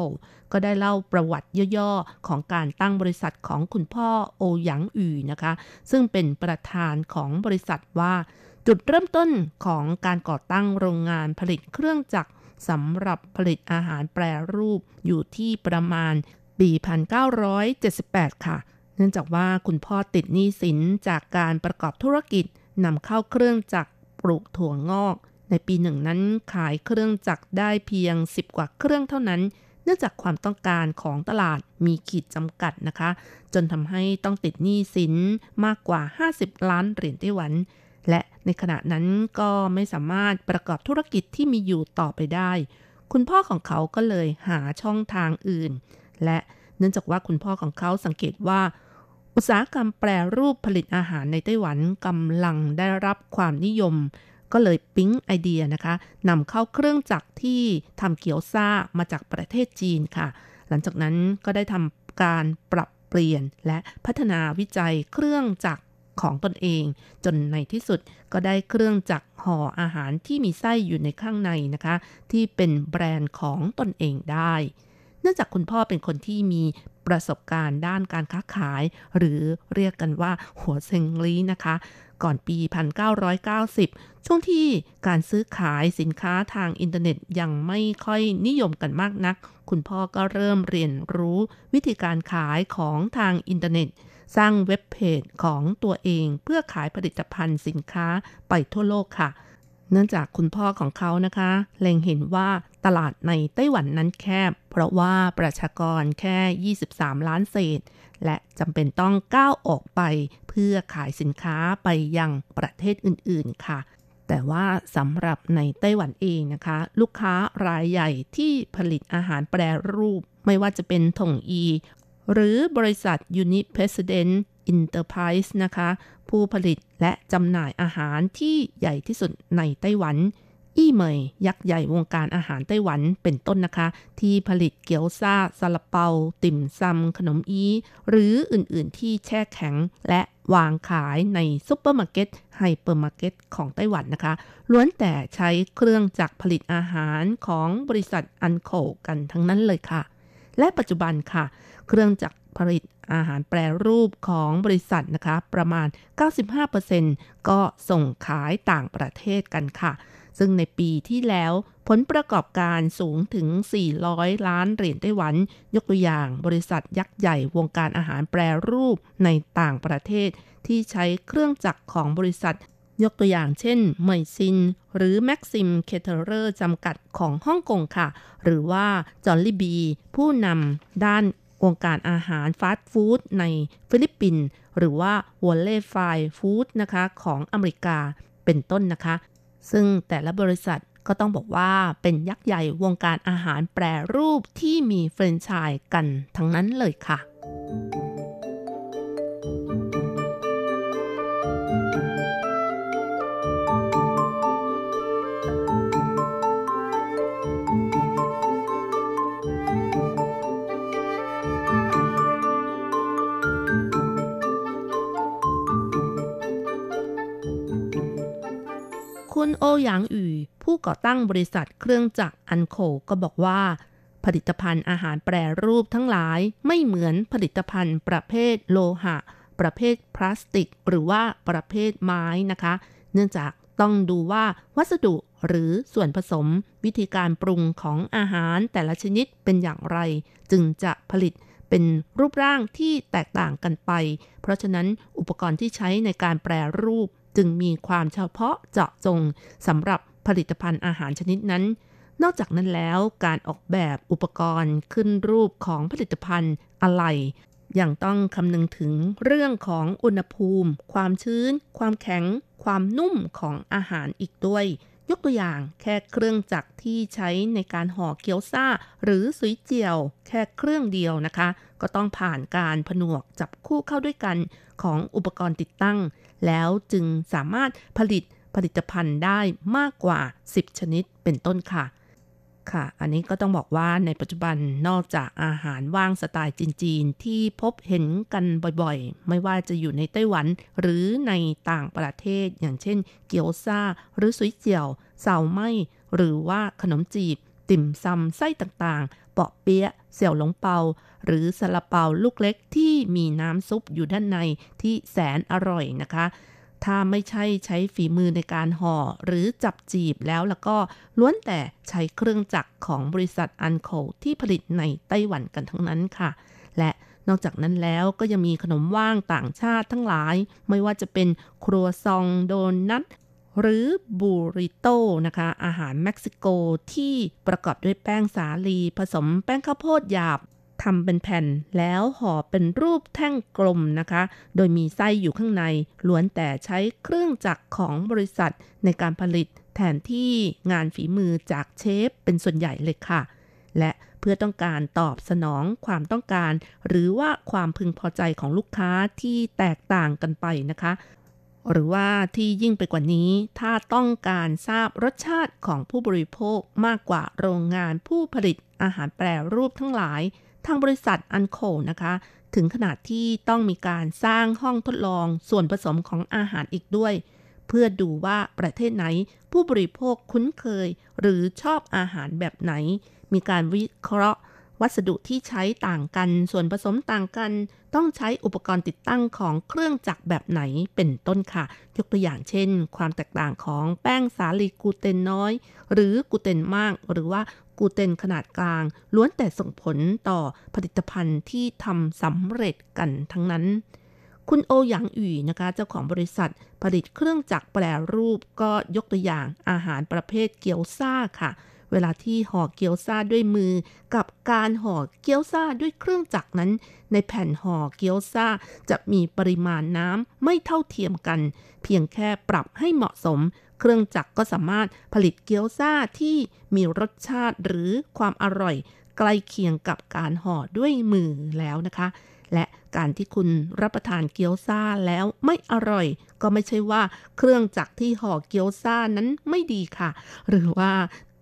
Speaker 5: ก็ได้เล่าประวัติย่อๆ ของการตั้งบริษัทของคุณพ่อโอหยางอู่นะคะ ซึ่งเป็นประธานของบริษัทว่า จุดเริ่มต้นของการก่อตั้งโรงงานผลิตเครื่องจักรสำหรับผลิตอาหารแปรรูปอยู่ที่ประมาณปี 1978 ค่ะ เนื่องจากว่าคุณพ่อติดหนี้สินจากการประกอบธุรกิจนำเข้าเครื่องจักรปลูกถั่วงอก ในปีหนึ่งนั้นขายเครื่องจักรได้เพียง 10 กว่าเครื่องเท่านั้น เนื่องจากความต้องการของตลาดมีขีดจำกัดนะคะ จนทำให้ต้องติดหนี้สินมากกว่า 50 ล้านเหรียญไต้หวัน และในขณะนั้นก็ไม่สามารถประกอบธุรกิจที่มีอยู่ต่อไปได้ คุณพ่อของเขาก็เลยหาช่องทางอื่น และเนื่องจากว่าคุณพ่อของเขาสังเกตว่า อุตสาหกรรมแปรรูปผลิตอาหารในไต้หวันกำลังได้รับความนิยม ก็เลยปิ๊งไอเดียนะคะนำเข้าเครื่องจักรที่ทำเกี๊ยวซ่ามาจากประเทศจีนค่ะ หลังจากนั้นก็ได้ทำการปรับเปลี่ยนและพัฒนาวิจัยเครื่องจักรของตนเอง จนในที่สุดก็ได้เครื่องจักรห่ออาหารที่มีไส้อยู่ในข้างในนะคะ ที่เป็นแบรนด์ของตนเองได้ เนื่องจากคุณพ่อเป็นคนที่มี ประสบการณ์ด้านการค้าขาย หรือเรียกกันว่าหัวเซิงลีนะคะ ก่อนปี 1990 ช่วงที่การซื้อขายสินค้าทางอินเทอร์เน็ตยังไม่ค่อยนิยมกันมากนัก คุณพ่อก็เริ่มเรียนรู้วิธีการขายของทางอินเทอร์เน็ตสร้างเว็บเพจของตัวเองเพื่อขายผลิตภัณฑ์สินค้าไปทั่วโลกค่ะ เนื่องจากคุณพ่อของเขานะคะ เล็งเห็นว่าตลาดในไต้หวันนั้นแคบ เพราะว่าประชากรแค่ 23 ล้านเศษ และจำเป็นต้องก้าวออกไป เพื่อขายสินค้าไปยังประเทศอื่น ๆ ค่ะ แต่ว่าสำหรับในไต้หวันเองนะคะ ลูกค้ารายใหญ่ที่ผลิตอาหารแปรรูป ไม่ว่าจะเป็นถงอี หรือบริษัท Uni President Enterprise นะคะ ผู้ผลิตและจำหน่ายอาหารที่ใหญ่ที่สุดในไต้หวัน อี้เหมย ยักษ์ใหญ่วงการอาหารไต้หวันเป็นต้นนะคะ ที่ผลิตเกี๊ยวซาซาลาเปา ติ่มซำขนมอี๋ หรืออื่นๆที่แช่แข็งและวางขายในซุปเปอร์มาร์เก็ตไฮเปอร์มาร์เก็ตของไต้หวันนะคะ ล้วนแต่ใช้เครื่องจักรผลิตอาหารของบริษัท ANKO กันทั้งนั้นเลยค่ะ และปัจจุบันค่ะ เครื่องจักร ผลิตอาหารแปรรูปของบริษัทนะคะ ประมาณ 95%ก็ส่งขายต่างประเทศกันค่ะ ซึ่งในปีที่แล้วผลประกอบการสูงถึง 400 ล้านเหรียญไต้หวัน ยกตัวอย่างบริษัทยักษ์ใหญ่วงการอาหารแปรรูปในต่างประเทศ ที่ใช้เครื่องจักรของบริษัทยกตัวอย่างเช่นเมยซิน หรือ Maxim's Caterers จำกัดของฮ่องกงค่ะ หรือว่า Jollibee ผู้นำด้าน วงการอาหารฟาสต์ฟู้ดในฟิลิปปินส์หรือว่า Valley Fine Foods นะคะของอเมริกาเป็นต้นนะคะ ซึ่งแต่ละบริษัทก็ต้องบอกว่าเป็นยักษ์ใหญ่วงการอาหารแปรรูปที่มีแฟรนไชส์กันทั้งนั้นเลยค่ะ คุณโอหยางอู่ผู้ก่อตั้งบริษัทเครื่องจักรอันโคก็บอกว่า ผลิตภัณฑ์อาหารแปรรูปทั้งหลายไม่เหมือนผลิตภัณฑ์ประเภทโลหะ ประเภทพลาสติก หรือว่าประเภทไม้นะคะ เนื่องจากต้องดูว่าวัสดุหรือส่วนผสมวิธีการปรุงของอาหารแต่ละชนิดเป็นอย่างไร จึงจะผลิตเป็นรูปร่างที่แตกต่างกันไป เพราะฉะนั้นอุปกรณ์ที่ใช้ในการแปรรูป จึงมีความเฉพาะเจาะจงสำหรับผลิตภัณฑ์อาหารชนิดนั้น นอกจากนั้นแล้วการออกแบบอุปกรณ์ขึ้นรูปของผลิตภัณฑ์อะไรยังต้องคำนึงถึงเรื่องของอุณหภูมิ ความชื้น ความแข็ง ความนุ่มของอาหารอีกด้วย ยกตัวอย่างแค่เครื่องจักรที่ใช้ในการห่อเกี๊ยวซ่า หรือสุยเจียว แค่เครื่องเดียวนะคะ ก็ต้องผ่านการผนวกจับคู่เข้าด้วยกันของอุปกรณ์ติดตั้ง แล้วจึงสามารถผลิตผลิตภัณฑ์ได้มากกว่า 10 ชนิดเป็นต้นค่ะ ค่ะ อันนี้ก็ต้องบอกว่าในปัจจุบันนอกจากอาหารว่างสไตล์จีนๆ ที่พบเห็นกันบ่อยๆ ไม่ว่าจะอยู่ในไต้หวัน หรือในต่างประเทศ อย่างเช่น เกี๊ยวซ่า หรือสุยเจียวเสาไหมหรือว่าขนมจีบ ติ่มซำไส้ต่างๆ เปาะเปี๊ยะเสี่ยวหลงเปา หรือซาลาเปาลูกเล็กที่มีน้ำซุปอยู่ด้านในที่แสนอร่อยนะคะ ถ้าไม่ใช่ใช้ฝีมือในการห่อหรือจับจีบแล้วแล้วก็ล้วนแต่ใช้เครื่องจักรของบริษัทอันโคที่ผลิตในไต้หวันกันทั้งนั้นค่ะ และนอกจากนั้นแล้วก็ยังมีขนมว่างต่างชาติทั้งหลาย ไม่ว่าจะเป็นครัวซองโดนัทหรือบูริโตนะคะ อาหารเม็กซิโกที่ประกอบด้วยแป้งสาลี ผสมแป้งข้าวโพดหยาบ ทำเป็นแผ่นแล้วห่อเป็นรูปแท่งกลมนะคะ โดยมีไส้อยู่ข้างในล้วนแต่ใช้เครื่องจักรของบริษัทในการผลิตแทนที่งานฝีมือจากเชฟเป็นส่วนใหญ่เลยค่ะ และเพื่อต้องการตอบสนองความต้องการ หรือว่าความพึงพอใจของลูกค้าที่แตกต่างกันไปนะคะ หรือว่าที่ยิ่งไปกว่านี้ ถ้าต้องการทราบรสชาติของผู้บริโภคมากกว่าโรงงานผู้ผลิตอาหารแปรรูปทั้งหลาย ทางบริษัทอันโคนะคะ ถึงขนาดที่ต้องมีการสร้างห้องทดลองส่วนผสมของอาหารอีกด้วย เพื่อดูว่าประเทศไหนผู้บริโภคคุ้นเคย หรือชอบอาหารแบบไหน มีการวิเคราะห์ วัสดุที่ใช้ต่างกัน ส่วนผสมต่างกัน ต้องใช้อุปกรณ์ติดตั้งของเครื่องจักรแบบไหนเป็นต้นค่ะ ยกตัวอย่างเช่น ความแตกต่างของแป้งสาลีกูเตนน้อย หรือกูเตนมาก หรือว่า กลูเตนขนาดกลาง ล้วนแต่ส่งผลต่อผลิตภัณฑ์ที่ทำสำเร็จกันทั้งนั้น คุณโอหยางอุ่นะคะเจ้าของบริษัทผลิตเครื่องจักรแปรรูปก็ยกตัวอย่างอาหารประเภทเกี๊ยวซ่าค่ะ เวลาที่ห่อเกี๊ยวซ่าด้วยมือ กับการห่อเกี๊ยวซ่าด้วยเครื่องจักรนั้น ในแผ่นห่อเกี๊ยวซ่าจะมีปริมาณน้ำไม่เท่าเทียมกัน เพียงแค่ปรับให้เหมาะสม เครื่องจักรก็สามารถผลิตเกี๊ยวซ่าที่มีรสชาติหรือความอร่อย ใกล้เคียงกับการห่อด้วยมือแล้วนะคะ และการที่คุณรับประทานเกี๊ยวซ่าแล้วไม่อร่อย ก็ไม่ใช่ว่าเครื่องจักรที่ห่อเกี๊ยวซ่านั้นไม่ดีค่ะ หรือว่า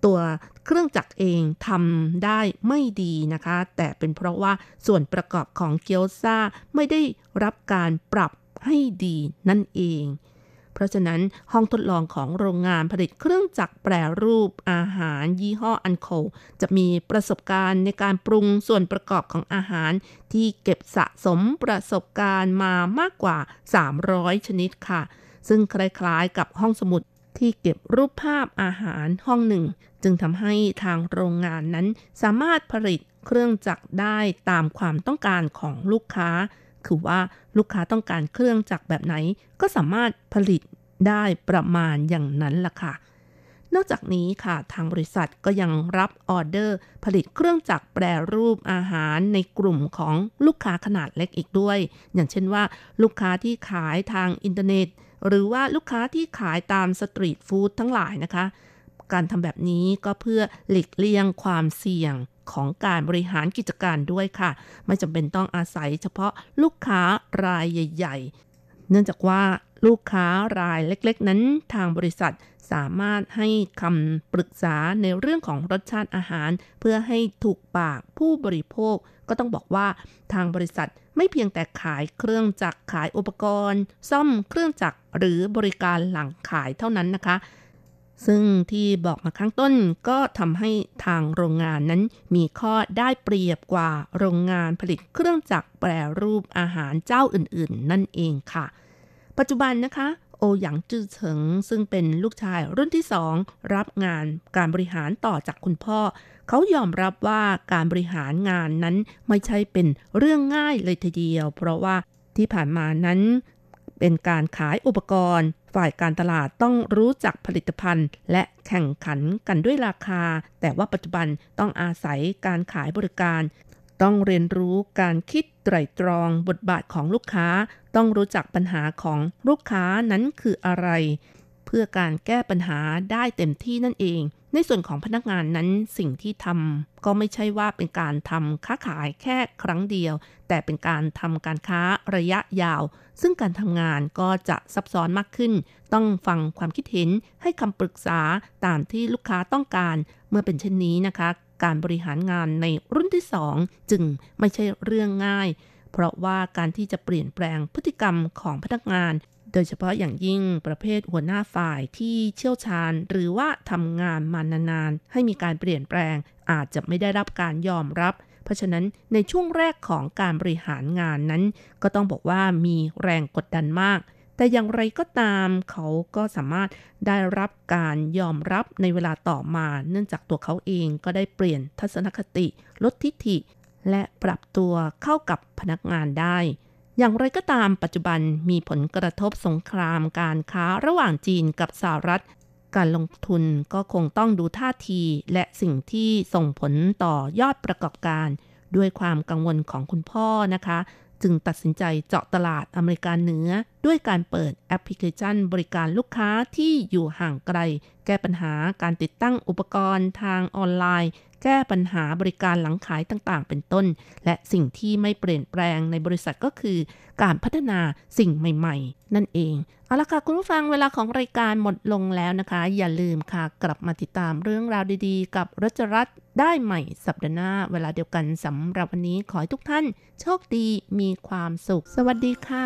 Speaker 5: ตัวเครื่องจักรเองทำได้ไม่ดีนะคะ แต่เป็นเพราะว่าส่วนประกอบของเกี๊ยวซ่าไม่ได้รับการปรับให้ดีนั่นเอง เพราะฉะนั้นห้องทดลองของโรงงานผลิตเครื่องจักรแปรรูปอาหารยี่ห้ออันโคจะมีประสบการณ์ในการปรุงส่วนประกอบของอาหาร ที่เก็บสะสมประสบการณ์มามากกว่า 300 ชนิดค่ะ ซึ่งคล้ายๆกับห้องสมุดที่เก็บรูปภาพอาหารห้องหนึ่ง จึงทำให้ทางโรงงานนั้นสามารถผลิตเครื่องจักรได้ตามความต้องการของลูกค้า คือว่าลูกค้าต้องการเครื่องจักรแบบไหน ก็สามารถผลิตได้ประมาณอย่างนั้นล่ะค่ะ นอกจากนี้ค่ะทางบริษัทก็ยังรับออเดอร์ ผลิตเครื่องจักรแปรรูปอาหารในกลุ่มของลูกค้าขนาดเล็กอีกด้วย อย่างเช่นว่า ลูกค้าที่ขายทางอินเทอร์เน็ต หรือว่าลูกค้าที่ขายตาม street food ทั้งหลายนะคะ การทำแบบนี้ก็เพื่อหลีกเลี่ยงความเสี่ยง ของการบริหารกิจการด้วยค่ะ ไม่จำเป็นต้องอาศัยเฉพาะลูกค้ารายใหญ่ ๆ เนื่องจากว่าลูกค้ารายเล็กๆ นั้นทางบริษัทสามารถให้คำปรึกษาในเรื่องของรสชาติอาหาร เพื่อให้ถูกปากผู้บริโภค ก็ต้องบอกว่าทางบริษัทไม่เพียงแต่ขายเครื่องจักรขายอุปกรณ์ ซ่อมเครื่องจักรหรือบริการหลังขายเท่านั้นนะคะ ซึ่งที่บอกมาข้างต้นก็ทำให้ทางโรงงานนั้นมีข้อได้เปรียบกว่าโรงงานผลิตเครื่องจักรแปรรูปอาหารเจ้าอื่นๆ นั่นเองค่ะ ปัจจุบันนะคะ โอหยางจื้อเฉิง ซึ่งเป็นลูกชายรุ่นที่สองรับงานการบริหารต่อจากคุณพ่อ เขายอมรับว่าการบริหารงานนั้นไม่ใช่เป็นเรื่องง่ายเลยทีเดียว เพราะว่าที่ผ่านมานั้นเป็นการขายอุปกรณ์ ฝ่ายการตลาดต้องรู้จักผลิตภัณฑ์ และแข่งขันกันด้วยราคา แต่ว่าปัจจุบันต้องอาศัยการขายบริการ ต้องเรียนรู้การคิดไตรตรองบทบาทของลูกค้า ต้องรู้จักปัญหาของลูกค้านั้นคืออะไร เพื่อการแก้ปัญหาได้เต็มที่นั่นเอง ในส่วนของพนักงานนั้นสิ่งที่ทำก็ไม่ใช่ว่าเป็นการทำค้าขายแค่ครั้งเดียว แต่เป็นการทำการค้าระยะยาว ซึ่งการทำงานก็จะซับซ้อนมากขึ้น ต้องฟังความคิดเห็นให้คำปรึกษาตามที่ลูกค้าต้องการ เมื่อเป็นเช่นนี้นะคะ การบริหารงานในรุ่นที่ 2 จึงไม่ใช่เรื่องง่าย เพราะว่าการที่จะเปลี่ยนแปลงพฤติกรรมของพนักงาน โดยเฉพาะอย่างยิ่งประเภทหัวหน้าฝ่ายที่เชี่ยวชาญ หรือว่าทำงานมานานๆ ให้มีการเปลี่ยนแปลง อาจจะไม่ได้รับการยอมรับ เพราะฉะนั้นในช่วงแรกของการบริหารงานนั้น ก็ต้องบอกว่ามีแรงกดดันมาก แต่อย่างไรก็ตามเขาก็สามารถได้รับการยอมรับในเวลาต่อมา เนื่องจากตัวเขาเองก็ได้เปลี่ยนทัศนคติ ลดทิฐิ และปรับตัวเข้ากับพนักงานได้ อย่างไรก็ตามปัจจุบันมีผลกระทบสงครามการค้าระหว่างจีนกับสหรัฐ การลงทุนก็คงต้องดูท่าทีและสิ่งที่ส่งผลต่อยอดประกอบการ ด้วยความกังวลของคุณพ่อนะคะ จึงตัดสินใจเจาะตลาดอเมริกาเหนือ ด้วยการเปิดแอปพลิเคชันบริการลูกค้าที่อยู่ห่างไกล แก้ปัญหาการติดตั้งอุปกรณ์ทางออนไลน์ แก้ปัญหาบริการหลังขายต่างๆ เป็นต้น และสิ่งที่ไม่เปลี่ยนแปลงในบริษัทก็คือ การพัฒนาสิ่งใหม่ ๆ นั่นเอง เอาละค่ะ คุณผู้ฟังเวลาของรายการหมดลงแล้วนะคะ อย่าลืมค่ะ กลับมาติดตามเรื่องราวดีๆ กับรัชรัตน์ได้ใหม่สัปดาห์หน้า เวลาเดียวกันสำหรับวันนี้ขอให้ทุกท่าน โชคดีมีความสุข สวัสดีค่ะ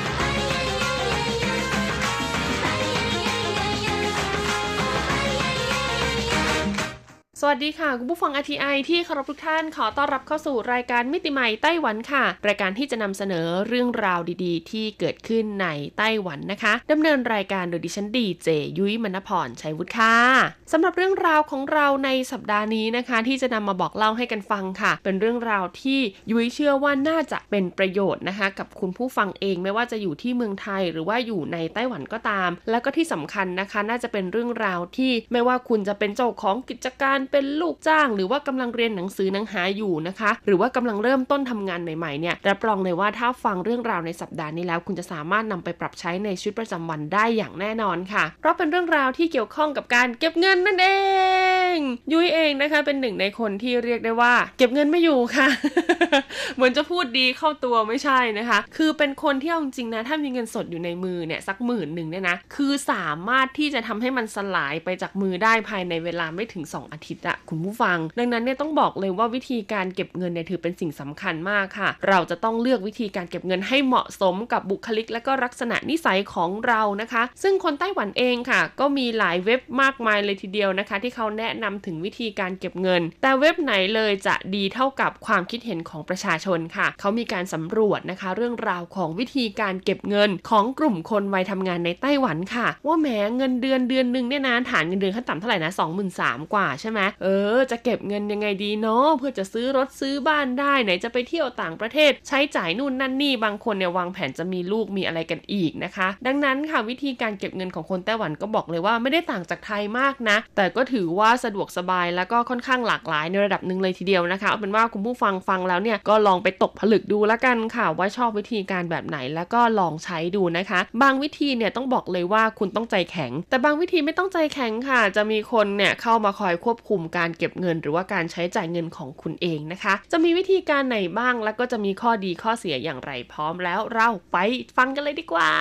Speaker 6: สวัสดีค่ะ คุณผู้ฟัง RTI ที่เคารพทุกท่านขอต้อนรับเข้าสู่รายการมิติใหม่ไต้หวันค่ะ รายการที่จะนำเสนอเรื่องราวดีๆ ที่เกิดขึ้นในไต้หวันนะคะดำเนินรายการโดยดิฉันดีเจยุ้ยมณพรชัยวุฒิค่ะสำหรับเรื่องราวของเราในสัปดาห์นี้นะคะ ที่จะนำมาบอกเล่าให้กันฟังค่ะ เป็นเรื่องราวที่ยุ้ยเชื่อว่าน่าจะเป็นประโยชน์นะคะ กับคุณผู้ฟังเองไม่ว่าจะอยู่ที่เมืองไทยหรือว่าอยู่ในไต้หวันก็ตาม แล้วก็ที่สำคัญนะคะ น่าจะเป็นเรื่องราวที่ไม่ว่าคุณจะเป็นเจ้าของกิจการเป็นลูกจ้าง หรือว่ากำลังเรียนหนังสือหนังหาอยู่นะคะ หรือว่ากำลังเริ่มต้นทำงานใหม่ๆเนี่ยรับรองเลยว่าถ้าฟังเรื่องราวในสัปดาห์นี้แล้ว คุณจะสามารถนำไปปรับใช้ในชีวิตประจำวันได้อย่างแน่นอนค่ะ เพราะเป็นเรื่องราวที่เกี่ยวข้องกับการเก็บเงินนั่นเอง ยุ้ยเองนะคะ เป็นหนึ่งในคนที่เรียกได้ว่า เก็บเงินไม่อยู่ค่ะ เหมือนจะพูดดีเข้าตัวไม่ใช่นะคะ คือเป็นคนที่เอาจริงๆนะถ้ามีเงินสดอยู่ในมือเนี่ยสักหมื่นหนึ่งเนี่ยนะคือสามารถที่จะทำให้มันสลายไปจากมือได้ภายในเวลาไม่ถึง 2 อาทิตย์อะคุณผู้ฟัง ดังนั้นเนี่ยต้องบอกเลยว่าวิธีการเก็บเงินเนี่ยถือเป็นสิ่งสำคัญมากค่ะ เราจะต้องเลือกวิธีการเก็บเงินให้เหมาะสมกับบุคลิก และก็ลักษณะนิสัยของเรานะคะ ซึ่งคนไต้หวันเองค่ะ ก็มีหลายเว็บมากมายเลยทีเดียวนะคะ ที่เขาแนะนำถึงวิธีการเก็บเงิน แต่เว็บไหนเลยจะดีเท่ากับความคิดเห็นของประชาชนค่ะ เขามีการสำรวจนะคะ เรื่องราวของวิธีการเก็บเงินของกลุ่มคนวัยทำงานในไต้หวันค่ะ ว่าแหมเงินเดือนเดือนหนึ่งเนี่ยนะฐานเงินเดือนขั้นต่ำเท่าไหร่นะ23,000กว่าใช่ไหมเออ จะเก็บเงินยังไงดีเนาะเพื่อจะซื้อรถซื้อบ้านได้ไหนจะไปเที่ยวต่างประเทศ ใช้จ่ายนู่นนั่นนี่บางคนเนี่ยวางแผนจะมีลูกมีอะไรกันอีกนะคะ ดังนั้นค่ะวิธีการเก็บเงินของคนไต้หวันก็บอกเลยว่าไม่ได้ต่างจากไทยมากนะ แต่ก็ถือว่าสะดวกสบายแล้วก็ค่อนข้างหลากหลายในระดับหนึ่งเลยทีเดียวนะคะเอาเป็นว่าคุณผู้ฟังฟังแล้วเนี่ยก็ลองไปตกผลึกดูแล้วกันค่ะ ว่าชอบวิธีการแบบไหนแล้วก็ลองใช้ดูนะคะ บางวิธีเนี่ยต้องบอกเลยว่าคุณต้องใจแข็ง แต่บางวิธีไม่ต้องใจแข็งค่ะ จะมีคนเนี่ยเข้ามาคอยควบคุมการเก็บเงิน หรือว่าการใช้จ่ายเงินของคุณเองนะคะ จะมีวิธีการไหนบ้างแล้วก็จะมีข้อดีข้อเสียอย่างไรพร้อมแล้วเราไปฟังกันเลยดีกว่า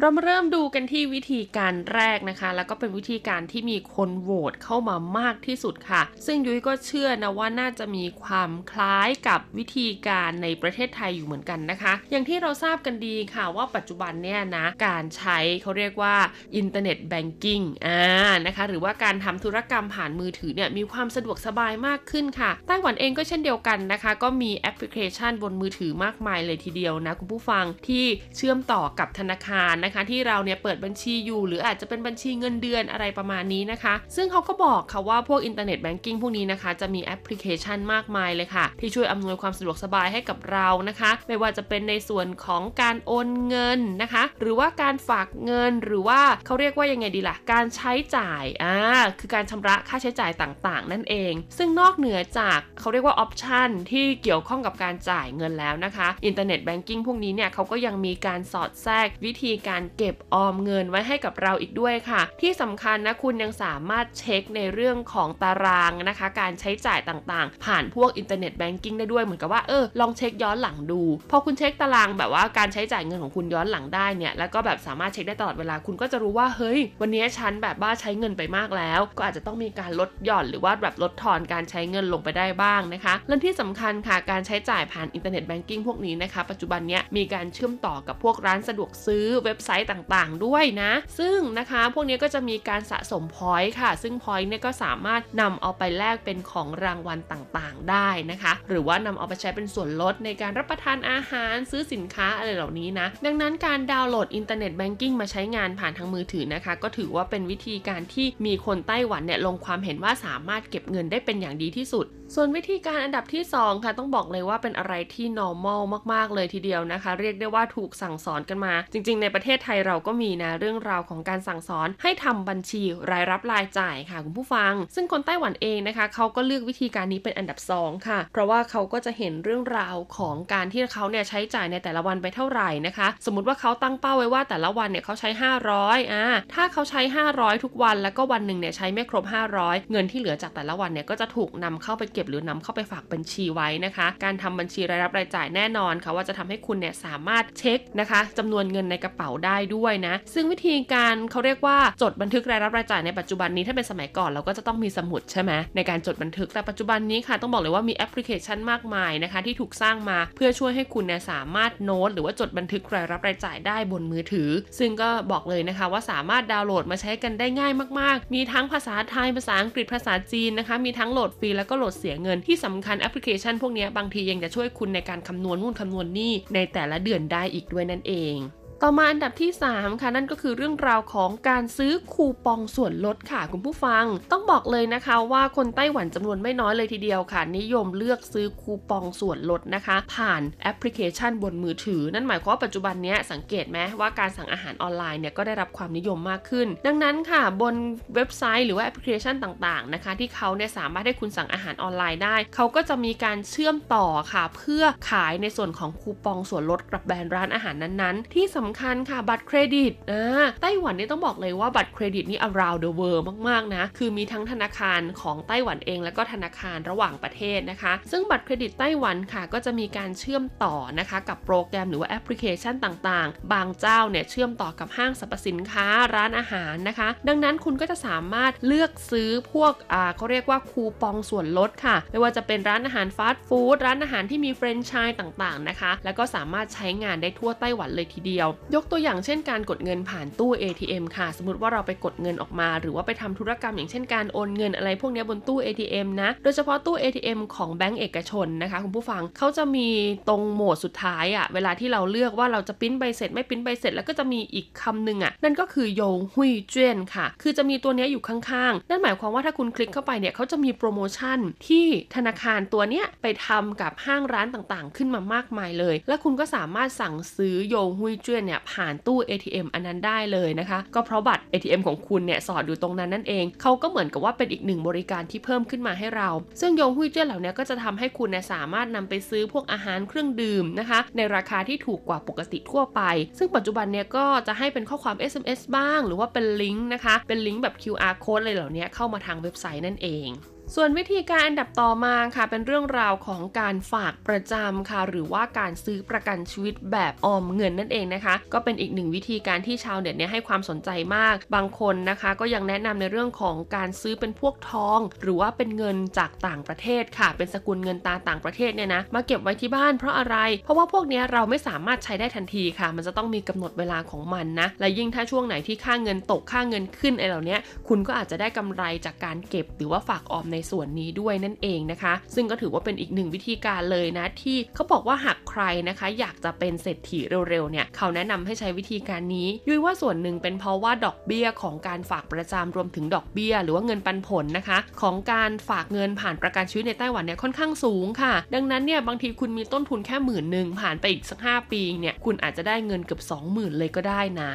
Speaker 6: เรามาเริ่มดูกันที่วิธีการแรกนะคะ แล้วก็เป็นวิธีการที่มีคนโหวตเข้ามามากที่สุดค่ะ ซึ่งยุ้ยก็เชื่อนะว่าน่าจะมีความคล้ายกับวิธีการในประเทศไทยอยู่เหมือนกันนะคะ อย่างที่เราทราบกันดีค่ะว่าปัจจุบันเนี่ยนะการใช้เขาเรียกว่าInternet banking อ่านะคะหรือว่าการทำธุรกรรมผ่านมือถือเนี่ยมีความสะดวกสบายมากขึ้นค่ะไต้หวันเองก็เช่นเดียวกันนะคะ ก็มีแอปพลิเคชันบนมือถือมากมายเลยทีเดียวนะคุณผู้ฟังที่เชื่อมต่อกับธนาคารนะคะ ที่เราเนี่ยเปิดบัญชีอยู่ หรืออาจจะเป็นบัญชีเงินเดือนอะไรประมาณนี้นะคะ ซึ่งเขาก็บอกค่ะว่าพวก Internet banking พวกนี้นะคะจะมีแอปพลิเคชันมากมายเลยค่ะ ที่ช่วยอำนวยความสะดวกสบายให้กับเรานะคะ ไม่ว่าจะเป็นในส่วนของการโอนเงินนะคะ หรือว่าการฝากเงินหรือว่าเขาเรียกว่ายังไงดีล่ะ การใช้จ่ายอ่าคือการชำระค่าใช้จ่ายต่างๆ นั่นเอง ซึ่งนอกเหนือจากเขาเรียกว่า option ที่เกี่ยวข้องกับการจ่ายเงินแล้วนะคะ Internet banking พวกนี้เนี่ยเขาก็ยังมีการสอดแทรกวิธีการเก็บออมเงินไว้ให้กับเราอีกด้วยค่ะ ที่สำคัญนะคุณยังสามารถเช็คในเรื่องของตารางนะคะ การใช้จ่ายต่างๆ ผ่านพวก Internet banking ได้ด้วยเหมือนกับว่าเออลองเช็คย้อนหลังดู พอคุณเช็คตารางแบบว่าการใช้จ่ายเงินของคุณย้อนหลังได้เนี่ยแล้วก็แบบสามารถเช็คได้ตลอดเวลาคุณก็จะรู้ว่าเฮ้ย วันนี้ฉันแบบว่าใช้เงินไปมากแล้ว ก็อาจจะต้องมีการลดหย่อนหรือว่าแบบลดทอนการใช้เงินลงไปได้บ้างนะคะและที่สำคัญค่ะการใช้จ่ายผ่าน Internet banking พวกนี้นะคะปัจจุบันเนี้ยมีการเชื่อมต่อกับพวกร้านสะดวกซื้อเว็บไซต์ต่างๆ ด้วยนะ ซึ่งนะคะพวกนี้ก็จะมีการสะสม point ค่ะ ซึ่ง point เนี่ยก็สามารถนำเอาไปแลกเป็นของรางวัลต่างๆ ได้นะคะ หรือว่านำเอาไปใช้เป็นส่วนลดในการรับประทานอาหารซื้อสินค้าอะไรเหล่านี้นะ ดังนั้นการดาวน์โหลด Internet banking มาใช้งานผ่านทางมือถือนะคะ ก็ถือว่าเป็นวิธีการที่มีคนไต้หวันเนี่ยลงความเห็นว่าสามารถเก็บเงินได้เป็นอย่างดีที่สุด ส่วนวิธีการอันดับที่ 2 ค่ะ ต้องบอกเลยว่าเป็นอะไรที่ normal มาก ๆ เลยทีเดียวนะคะ เรียกได้ว่าถูกสั่งสอนกันมา จริง ๆ ในประเทศไทยเราก็มีนะเรื่องราวของการสั่งสอนให้ทำบัญชีรายรับรายจ่ายค่ะคุณผู้ฟัง ซึ่งคนไต้หวันเองนะคะเขาก็เลือกวิธีการนี้เป็นอันดับ 2 ค่ะ เพราะว่าเขาก็จะเห็นเรื่องราวของการที่เขาเนี่ยใช้จ่ายในแต่ละวันไปเท่าไหร่นะคะ สมมติว่าเขาตั้งเป้าไว้ว่าแต่ละวันเนี่ยเขาใช้ 500อ่าถ้าเขาใช้ 500 ทุกวันแล้วก็วันหนึ่งเนี่ยใช้ไม่ครบ 500 เงินที่เหลือจากแต่ละวันเนี่ยก็จะถูกนำเข้าไปเก็บหรือนำเข้าไปฝากบัญชีไว้นะคะ การทำบัญชีรายรับรายจ่ายแน่นอนค่ะว่าจะทำให้คุณเนี่ยสามารถเช็คนะคะจำนวนเงินในกระเป๋าได้ด้วยนะ ซึ่งวิธีการเขาเรียกว่าจดบันทึกรายรับรายจ่ายในปัจจุบันนี้ถ้าเป็นสมัยก่อนเราก็จะต้องมีสมุดใช่ไหมในการจดบันทึกแต่ปัจจุบันนี้ค่ะต้องบอกเลยว่ามีแอปพลิเคชันมากมายนะคะ ที่ถูกสร้างมาเพื่อช่วยให้คุณเนี่ยสามารถโน้ตหรือว่าจดบันทึกรายรับรายจ่ายได้บนมือถือ ซึ่งก็บอกเลยนะคะว่าสามารถดาวน์โหลดมาใช้กันได้ง่ายมากๆ มีทั้งภาษาไทยภาษาอังกฤษภาษาจีนนะคะ มีทั้งโหลดฟรีแล้วก็โหลดเสียเงินที่สำคัญแอปพลิเคชันพวกนี้บางทียังจะช่วยคุณในการคำนวณนู่นคำนวณนี่ในแต่ละเดือนได้อีกด้วยนั่นเอง ต่อมาอันดับที่ 3 ค่ะนั่นก็คือเรื่องราวของการซื้อคูปองส่วนลดค่ะคุณผู้ฟัง ต้องบอกเลยนะคะว่าคนไต้หวันจำนวนไม่น้อยเลยทีเดียวค่ะ นิยมเลือกซื้อคูปองส่วนลดนะคะ ผ่านแอปพลิเคชันบนมือถือ นั่นหมายความว่าปัจจุบันนี้สังเกตไหมว่าการสั่งอาหารออนไลน์เนี่ยก็ได้รับความนิยมมากขึ้น ดังนั้นค่ะ บนเว็บไซต์หรือว่าแอปพลิเคชันต่างๆนะคะ ที่เขาเนี่ยสามารถให้คุณสั่งอาหารออนไลน์ได้ เขาก็จะมีการเชื่อมต่อค่ะ เพื่อขายในส่วนของคูปองส่วนลดกับแบรนด์ร้านอาหารนั้นๆ ที่สำคัญค่ะบัตรเครดิตอ่าไต้หวันนี่ต้องบอกเลยว่าบัตรเครดิตนี่ around the world มากๆนะ คือมีทั้งธนาคารของไต้หวันเองแล้วก็ธนาคารระหว่างประเทศนะคะ ซึ่งบัตรเครดิตไต้หวันค่ะ ก็จะมีการเชื่อมต่อนะคะกับโปรแกรมหรือว่าแอปพลิเคชันต่างๆ บางเจ้าเนี่ยเชื่อมต่อกับห้างสรรพสินค้าร้านอาหารนะคะ ดังนั้นคุณก็จะสามารถเลือกซื้อพวกอ่าเขาเรียกว่าคูปองส่วนลดค่ะ ไม่ว่าจะเป็นร้านอาหารฟาสต์ฟู้ดร้านอาหารที่มีแฟรนไชส์ต่างๆนะคะ แล้วก็สามารถใช้งานได้ทั่วไต้หวันเลยทีเดียวยกตัวอย่างเช่นการกดเงินผ่านตู้ ATM ค่ะ สมมติว่าเราไปกดเงินออกมา หรือว่าไปทำธุรกรรมอย่างเช่นการโอนเงินอะไรพวกนี้บนตู้ ATM นะ โดยเฉพาะตู้ ATM ของแบงก์เอกชนนะคะคุณผู้ฟังเขาจะมีตรงโหมดสุดท้ายอะ่ะเวลาที่เราเลือกว่าเราจะปริ้นใบเสร็จไม่ปริ้นใบเสร็จแล้วก็จะมีอีกคำหนึ่งอะ่ะนั่นก็คือ優惠券ค่ะ คือจะมีตัวนี้อยู่ข้างๆ นั่นหมายความว่าถ้าคุณคลิกเข้าไปเนี่ยเขาจะมีโปรโมชั่นที่ธนาคารตัวเนี้ยไปทำกับห้างร้านต่างๆ ขึ้นมามากมายเลย และคุณก็สามารถสั่งซื้อโยงหุยเจียนเนี่ยผ่านตู้ ATM อันนั้นได้เลยนะคะ ก็เพราะบัตร ATM ของคุณเนี่ยสอดอยู่ตรงนั้นนั่นเอง เขาก็เหมือนกับว่าเป็นอีกหนึ่งบริการที่เพิ่มขึ้นมาให้เรา ซึ่งยงหุยเจี้ยเหล่านี้ก็จะทำให้คุณเนี่ยสามารถนำไปซื้อพวกอาหารเครื่องดื่มนะคะ ในราคาที่ถูกกว่าปกติทั่วไป ซึ่งปัจจุบันเนี่ยก็จะให้เป็นข้อความ SMS บ้าง หรือว่าเป็นลิงก์นะคะ เป็นลิงก์แบบ QR code อะไรเหล่านี้เข้ามาทางเว็บไซต์นั่นเอง ส่วนวิธีการอันดับต่อมาค่ะ เป็นเรื่องราวของการฝากประจำค่ะ หรือว่าการซื้อประกันชีวิตแบบออมเงินนั่นเองนะคะ ก็เป็นอีกหนึ่งวิธีการที่ชาวเน็ตเนี่ยให้ความสนใจมาก บางคนนะคะ ก็ยังแนะนำในเรื่องของการซื้อเป็นพวกทอง หรือว่าเป็นเงินจากต่างประเทศค่ะ เป็นสกุลเงินตาต่างประเทศเนี่ยนะมาเก็บไว้ที่บ้านเพราะอะไร เพราะว่าพวกนี้เราไม่สามารถใช้ได้ทันทีค่ะ มันจะต้องมีกำหนดเวลาของมันนะและยิ่งถ้าช่วงไหนที่ค่าเงินตกค่าเงินขึ้นไอ้เหล่านี้คุณก็อาจจะได้กำไรจากการเก็บหรือว่าฝากออมในในส่วนนี้ด้วยนั่นเองนะคะ ซึ่งก็ถือว่าเป็นอีกหนึ่งวิธีการเลยนะที่เขาบอกว่าหากใครนะคะ อยากจะเป็นเศรษฐีเร็วๆเนี่ยเขาแนะนำให้ใช้วิธีการนี้ ยุ้ยว่าส่วนหนึ่งเป็นเพราะว่าดอกเบี้ยของการฝากประจำรวมถึงดอกเบี้ย หรือว่าเงินปันผลนะคะ ของการฝากเงินผ่านประกันชีวิตในไต้หวันเนี่ยค่อนข้างสูงค่ะ ดังนั้นเนี่ยบางทีคุณมีต้นทุนแค่หมื่นหนึ่งผ่านไปอีกสัก 5 ปีเนี่ยคุณอาจจะได้เงินเกือบ20,000 เลยก็ได้นะ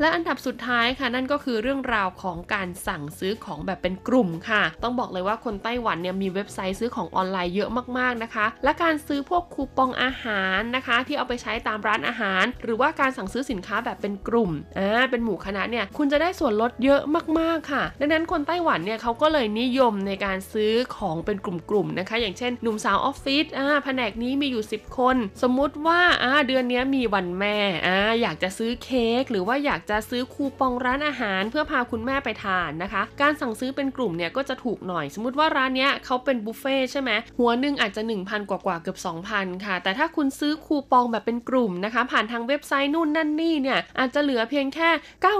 Speaker 6: และอันดับสุดท้ายค่ะนั่นก็คือเรื่องราวของการสั่งซื้อของแบบเป็นกลุ่มค่ะ ต้องบอกเลยว่าคนไต้หวันเนี่ยมีเว็บไซต์ซื้อของออนไลน์เยอะมากๆนะคะ และการซื้อพวกคูปองอาหารนะคะ ที่เอาไปใช้ตามร้านอาหาร หรือว่าการสั่งซื้อสินค้าแบบเป็นกลุ่มอ่าเป็นหมู่คณะเนี่ยคุณจะได้ส่วนลดเยอะมากๆค่ะ ดังนั้นคนไต้หวันเนี่ยเขาก็เลยนิยมในการซื้อของเป็นกลุ่มๆนะคะ อย่างเช่นหนุ่มสาวออฟฟิศอ่าแผนกนี้มีอยู่ 10 คน สมมุติว่าอ่าเดือนนี้มีวันแม่อ่าอยากจะซื้อเค้กหรือว่าอยากจะซื้อคูปองร้านอาหาร เพื่อพาคุณแม่ไปทานนะคะ การสั่งซื้อเป็นกลุ่มเนี่ยก็จะถูกหน่อย สมมติว่าร้านเนี้ยเขาเป็นบุฟเฟ่ใช่ไหมหัวหนึ่งอาจจะ 1,000 กว่ากว่าเกือบ 2,000 ค่ะ แต่ถ้าคุณซื้อคูปองแบบเป็นกลุ่มนะคะ ผ่านทางเว็บไซต์นู่นนั่นนี่เนี่ยอาจจะเหลือเพียงแค่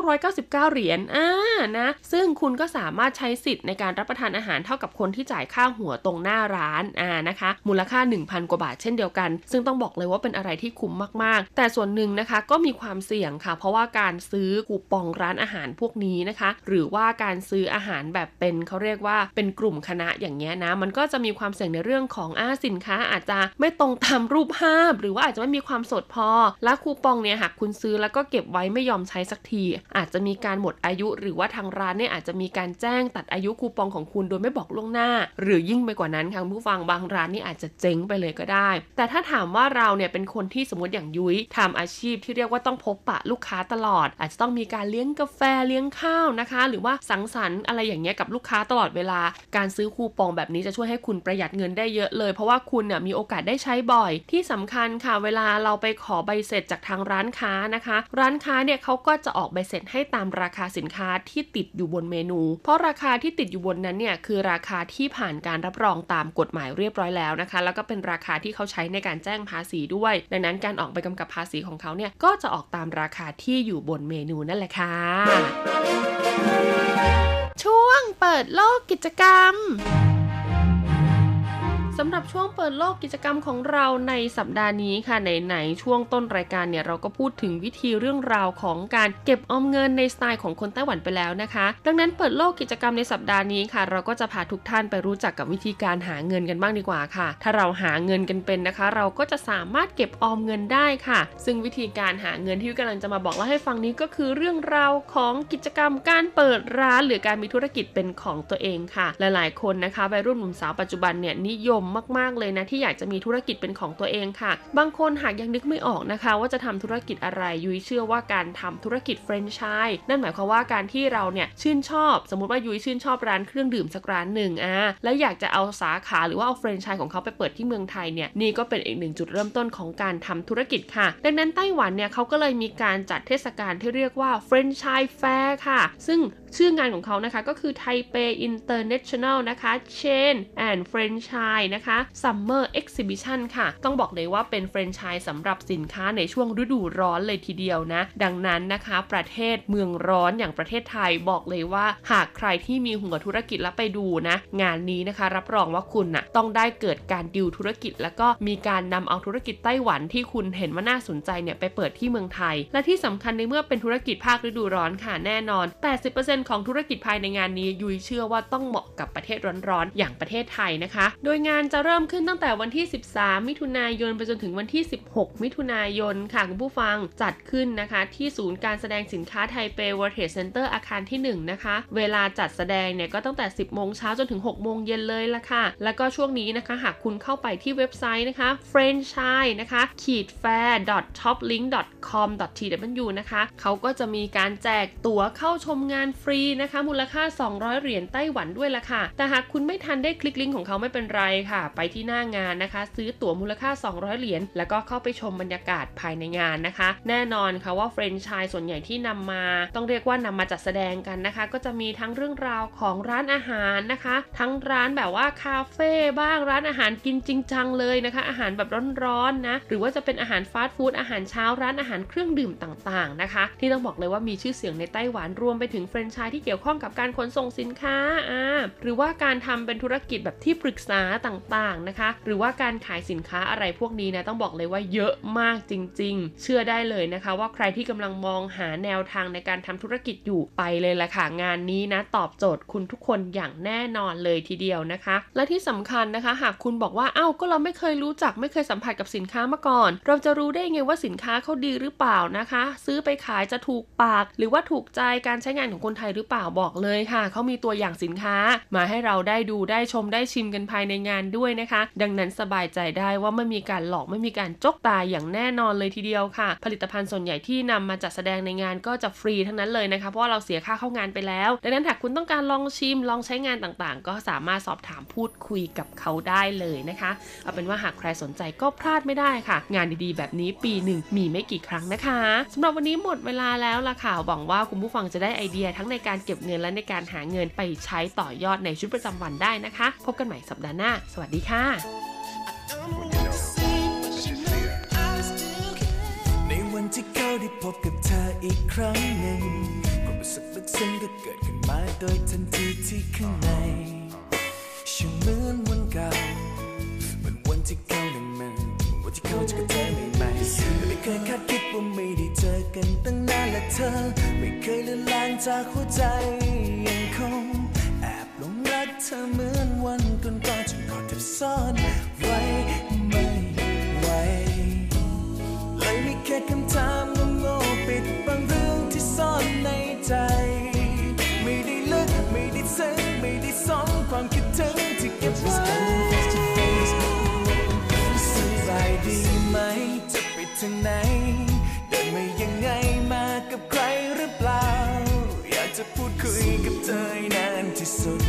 Speaker 6: 999 เหรียญอ่านะซึ่งคุณก็สามารถใช้สิทธิ์ในการรับประทานอาหารเท่ากับคนที่จ่ายค่าหัวตรงหน้าร้านอ่านะคะ มูลค่า 1,000 กว่าบาทเช่นเดียวกัน ซึ่งต้องบอกเลยว่าเป็นอะไรที่คุ้มมากๆ แต่ส่วนหนึ่งนะคะก็มีความเสี่ยงค่ะ เพราะว่าการซอคูปองร้านอาหารพวกนี้นะคะ หรือว่าการซื้ออาหารแบบเป็นเขาเรียกว่าเป็นกลุ่มคณะอย่างเงี้ยนะ มันก็จะมีความเสี่ยงในเรื่องของอาสินค้าอาจจะไม่ตรงตามรูปภาพ หรือว่าอาจจะไม่มีความสดพอ และคูปองเนี่ยหากคุณซื้อแล้วก็เก็บไว้ไม่ยอมใช้สักที อาจจะมีการหมดอายุหรือว่าทางร้านเนี่ยอาจจะมีการแจ้งตัดอายุคูปองของคุณโดยไม่บอกล่วงหน้า หรือยิ่งไปกว่านั้นค่ะผู้ฟังบางร้านนี่อาจจะเจ๊งไปเลยก็ได้ แต่ถ้าถามว่าเราเนี่ยเป็นคนที่สมมติอย่างยุ้ยทำอาชีพที่เรียกว่าต้องพบปะลูกค้าตลอดอาจจะต้องมีการเลี้ยงกาแฟเลี้ยงข้าวนะคะ หรือว่าสังสรรค์อะไรอย่างเงี้ยกับลูกค้าตลอดเวลา การซื้อคูปองแบบนี้จะช่วยให้คุณประหยัดเงินได้เยอะเลย เพราะว่าคุณเนี่ยมีโอกาสได้ใช้บ่อย ที่สำคัญค่ะเวลาเราไปขอใบเสร็จจากทางร้านค้านะคะ ร้านค้าเนี่ยเขาก็จะออกใบเสร็จให้ตามราคาสินค้าที่ติดอยู่บนเมนู เพราะราคาที่ติดอยู่บนนั้นเนี่ยคือราคาที่ผ่านการรับรองตามกฎหมายเรียบร้อยแล้วนะคะ แล้วก็เป็นราคาที่เขาใช้ในการแจ้งภาษีด้วย ดังนั้นการออกใบกำกับภาษีของเขาเนี่ยก็จะออกตามราคาที่อยู่บนเมนูนั่นแหละค่ะ ช่วงเปิดโลกกิจกรรม สำหรับช่วงเปิดโลกกิจกรรมของเราในสัปดาห์นี้ค่ะไหนๆช่วงต้นรายการเนี่ยเราก็พูดถึงวิธีเรื่องราวของการเก็บออมเงินในสไตล์ของคนไต้หวันไปแล้วนะคะ ดังนั้นเปิดโลกกิจกรรมในสัปดาห์นี้ค่ะ เราก็จะพาทุกท่านไปรู้จักกับวิธีการหาเงินกันบ้างดีกว่าค่ะ ถ้าเราหาเงินกันเป็นนะคะ เราก็จะสามารถเก็บออมเงินได้ค่ะ ซึ่งวิธีการหาเงินที่กำลังจะมาบอกเล่าให้ฟังนี้ก็คือเรื่องราวของกิจกรรมการเปิดร้านหรือการมีธุรกิจเป็นของตัวเองค่ะ หลายๆ คนนะคะวัยรุ่นหนุ่มสาวปัจจุบันเนี่ยนิยมมากๆเลยนะที่อยากจะมีธุรกิจเป็นของตัวเองค่ะ บางคนหากยังนึกไม่ออกนะคะ ว่าจะทำธุรกิจอะไรยุ้ยเชื่อว่าการทำธุรกิจแฟรนไชส์นั่นหมายความว่าการที่เราเนี่ยชื่นชอบ สมมติว่ายุ้ยชื่นชอบร้านเครื่องดื่มสักร้านหนึ่งอะแล้วอยากจะเอาสาขาหรือว่าเอาแฟรนไชส์ของเขาไปเปิดที่เมืองไทยเนี่ยนี่ก็เป็นอีกหนึ่งจุดเริ่มต้นของการทำธุรกิจค่ะ ดังนั้นไต้หวันเนี่ยเขาก็เลยมีการจัดเทศกาลที่เรียกว่าแฟรนไชส์แฟร์ค่ะ ซึ่ง ชื่องานของเขานะคะก็คือไทเป International นะคะ Chain and Franchise นะคะ Summer Exhibition ค่ะ ต้องบอกเลยว่าเป็นแฟรนไชส์สำหรับสินค้าในช่วงฤดูร้อนเลยทีเดียวนะ ดังนั้นนะคะ ประเทศเมืองร้อนอย่างประเทศไทยบอกเลยว่า หากใครที่มีหัวธุรกิจแล้วไปดูนะ งานนี้นะคะ รับรองว่าคุณนะ่ะต้องได้เกิดการดีลธุรกิจ แล้วก็มีการนำเอาธุรกิจไต้หวันที่คุณเห็นว่าน่าสนใจเนี่ยไปเปิดที่เมืองไทย และที่สำคัญในเมื่อเป็นธุรกิจภาคฤดูร้อนค่ะแน่นอน 80%ของธุรกิจภายในงานนี้ยุ้ยเชื่อว่าต้องเหมาะกับประเทศร้อนๆ อย่างประเทศไทยนะคะ โดยงานจะเริ่มขึ้นตั้งแต่วันที่ 13 มิถุนายนไปจนถึงวันที่ 16 มิถุนายนค่ะคุณผู้ฟังจัดขึ้นนะคะ ที่ศูนย์การแสดงสินค้าไทเป World Trade Center อาคารที่ 1 นะคะ เวลาจัดแสดงเนี่ยก็ตั้งแต่ 10 โมงเช้าจนถึง 6 โมงเย็นเลยละค่ะ แล้วก็ช่วงนี้นะคะ หากคุณเข้าไปที่เว็บไซต์นะคะ franchise นะคะ ขีด fair toplink com tw นะคะ เขาก็จะมีการแจกตั๋วเข้าชมงานฟรีนะคะ มูลค่า 200 เหรียญไต้หวันด้วยละค่ะ แต่หากคุณไม่ทันได้คลิกลิงก์ของเขาไม่เป็นไรค่ะ ไปที่หน้างานนะคะ ซื้อตั๋วมูลค่า 200 เหรียญแล้วก็เข้าไปชมบรรยากาศภายในงานนะคะ แน่นอนค่ะว่าเฟรนช์ชายส่วนใหญ่ที่นำมา ต้องเรียกว่านำมาจัดแสดงกันนะคะ ก็จะมีทั้งเรื่องราวของร้านอาหารนะคะ ทั้งร้านแบบว่าคาเฟ่บ้างร้านอาหารกินจริงจังเลยนะคะ อาหารแบบร้อนๆนะหรือว่าจะเป็นอาหารฟาสต์ฟู้ดอาหารเช้าร้านอาหารเครื่องดื่มต่างๆนะคะ ที่ต้องบอกเลยว่ามีชื่อเสียงในไต้หวันรวมไปถึงเฟรนช์ชายที่เกี่ยวข้องกับการขนส่งสินค้าอ่าหรือว่าการทำเป็นธุรกิจแบบที่ปรึกษาต่างๆนะคะ หรือว่าการขายสินค้าอะไรพวกนี้นะต้องบอกเลยว่าเยอะมากจริง ๆ เชื่อได้เลยนะคะ ว่าใครที่กำลังมองหาแนวทางในการทำธุรกิจอยู่ไปเลยละค่ะงานนี้นะตอบโจทย์คุณทุกคนอย่างแน่นอนเลยทีเดียวนะคะ และที่สำคัญนะคะ หากคุณบอกว่าเอ้าก็เราไม่เคยรู้จักไม่เคยสัมผัสกับสินค้ามาก่อน เราจะรู้ได้ไงว่าสินค้าเขาดีหรือเปล่านะคะ ซื้อไปขายจะถูกปาก หรือว่าถูกใจการใช้งานของคนไทยหรือเปล่าบอกเลยค่ะ เขามีตัวอย่างสินค้า มาให้เราได้ดูได้ชมได้ชิมกันภายในงานด้วยนะคะ ดังนั้นสบายใจได้ว่าไม่มีการหลอกไม่มีการจกตาอย่างแน่นอนเลยทีเดียวค่ะ ผลิตภัณฑ์ส่วนใหญ่ที่นำมาจัดแสดงในงานก็จะฟรีทั้งนั้นเลยนะคะ เพราะว่าเราเสียค่าเข้างานไปแล้ว ดังนั้นหากคุณต้องการลองชิมลองใช้งานต่างๆ ก็สามารถสอบถามพูดคุยกับเขาได้เลยนะคะ เอาเป็นว่าหากใครสนใจก็พลาดไม่ได้ค่ะ งานดีๆ แบบนี้ปีหนึ่งมีไม่กี่ครั้งนะคะสำหรับวันนี้หมดเวลาแล้วล่ะค่ะหวังว่าคุณผู้ฟังจะได้ไอเดียทั้งในในการเก็บเงินและในการหาเงินไปใช้ต่อยอดในชีวิตประจำวันได้นะคะ พบกันใหม่สัปดาห์หน้า สวัสดีค่ะั
Speaker 7: นที่เขาได้พบกับเธออีกครั้งหนึ่งความรู้สึกลึกซึ้งก็เกิดขึ้นมาโดยทันทีที่ข้างในช่างเหมือนวันเก่าเหมือนวันที่เขานั้นมันวันที่เขาจะกับเธอใหม่ๆไม่เคยคาดคิดว่าไม่ได้เจ และเธอ ไม่เคยเลือนลางจากหัวใจยังคง แอบหลงรักเธอเหมือนวันก่อนๆจนกอดเธอซ่อนไว้ไม่ไหวเลยมีแค่คำถามโง่ๆปิดบังเรื่องที่ซ่อนในใจ ไม่ได้ลึกไม่ได้ซึ้งไม่ได้สนความคิดถึงที่เก็บไว้สบายดีไหมจะไปทางไหนเดินมายังไง กับใครหรือเปล่า อยากจะพูดคุยกับเธอนานที่สุด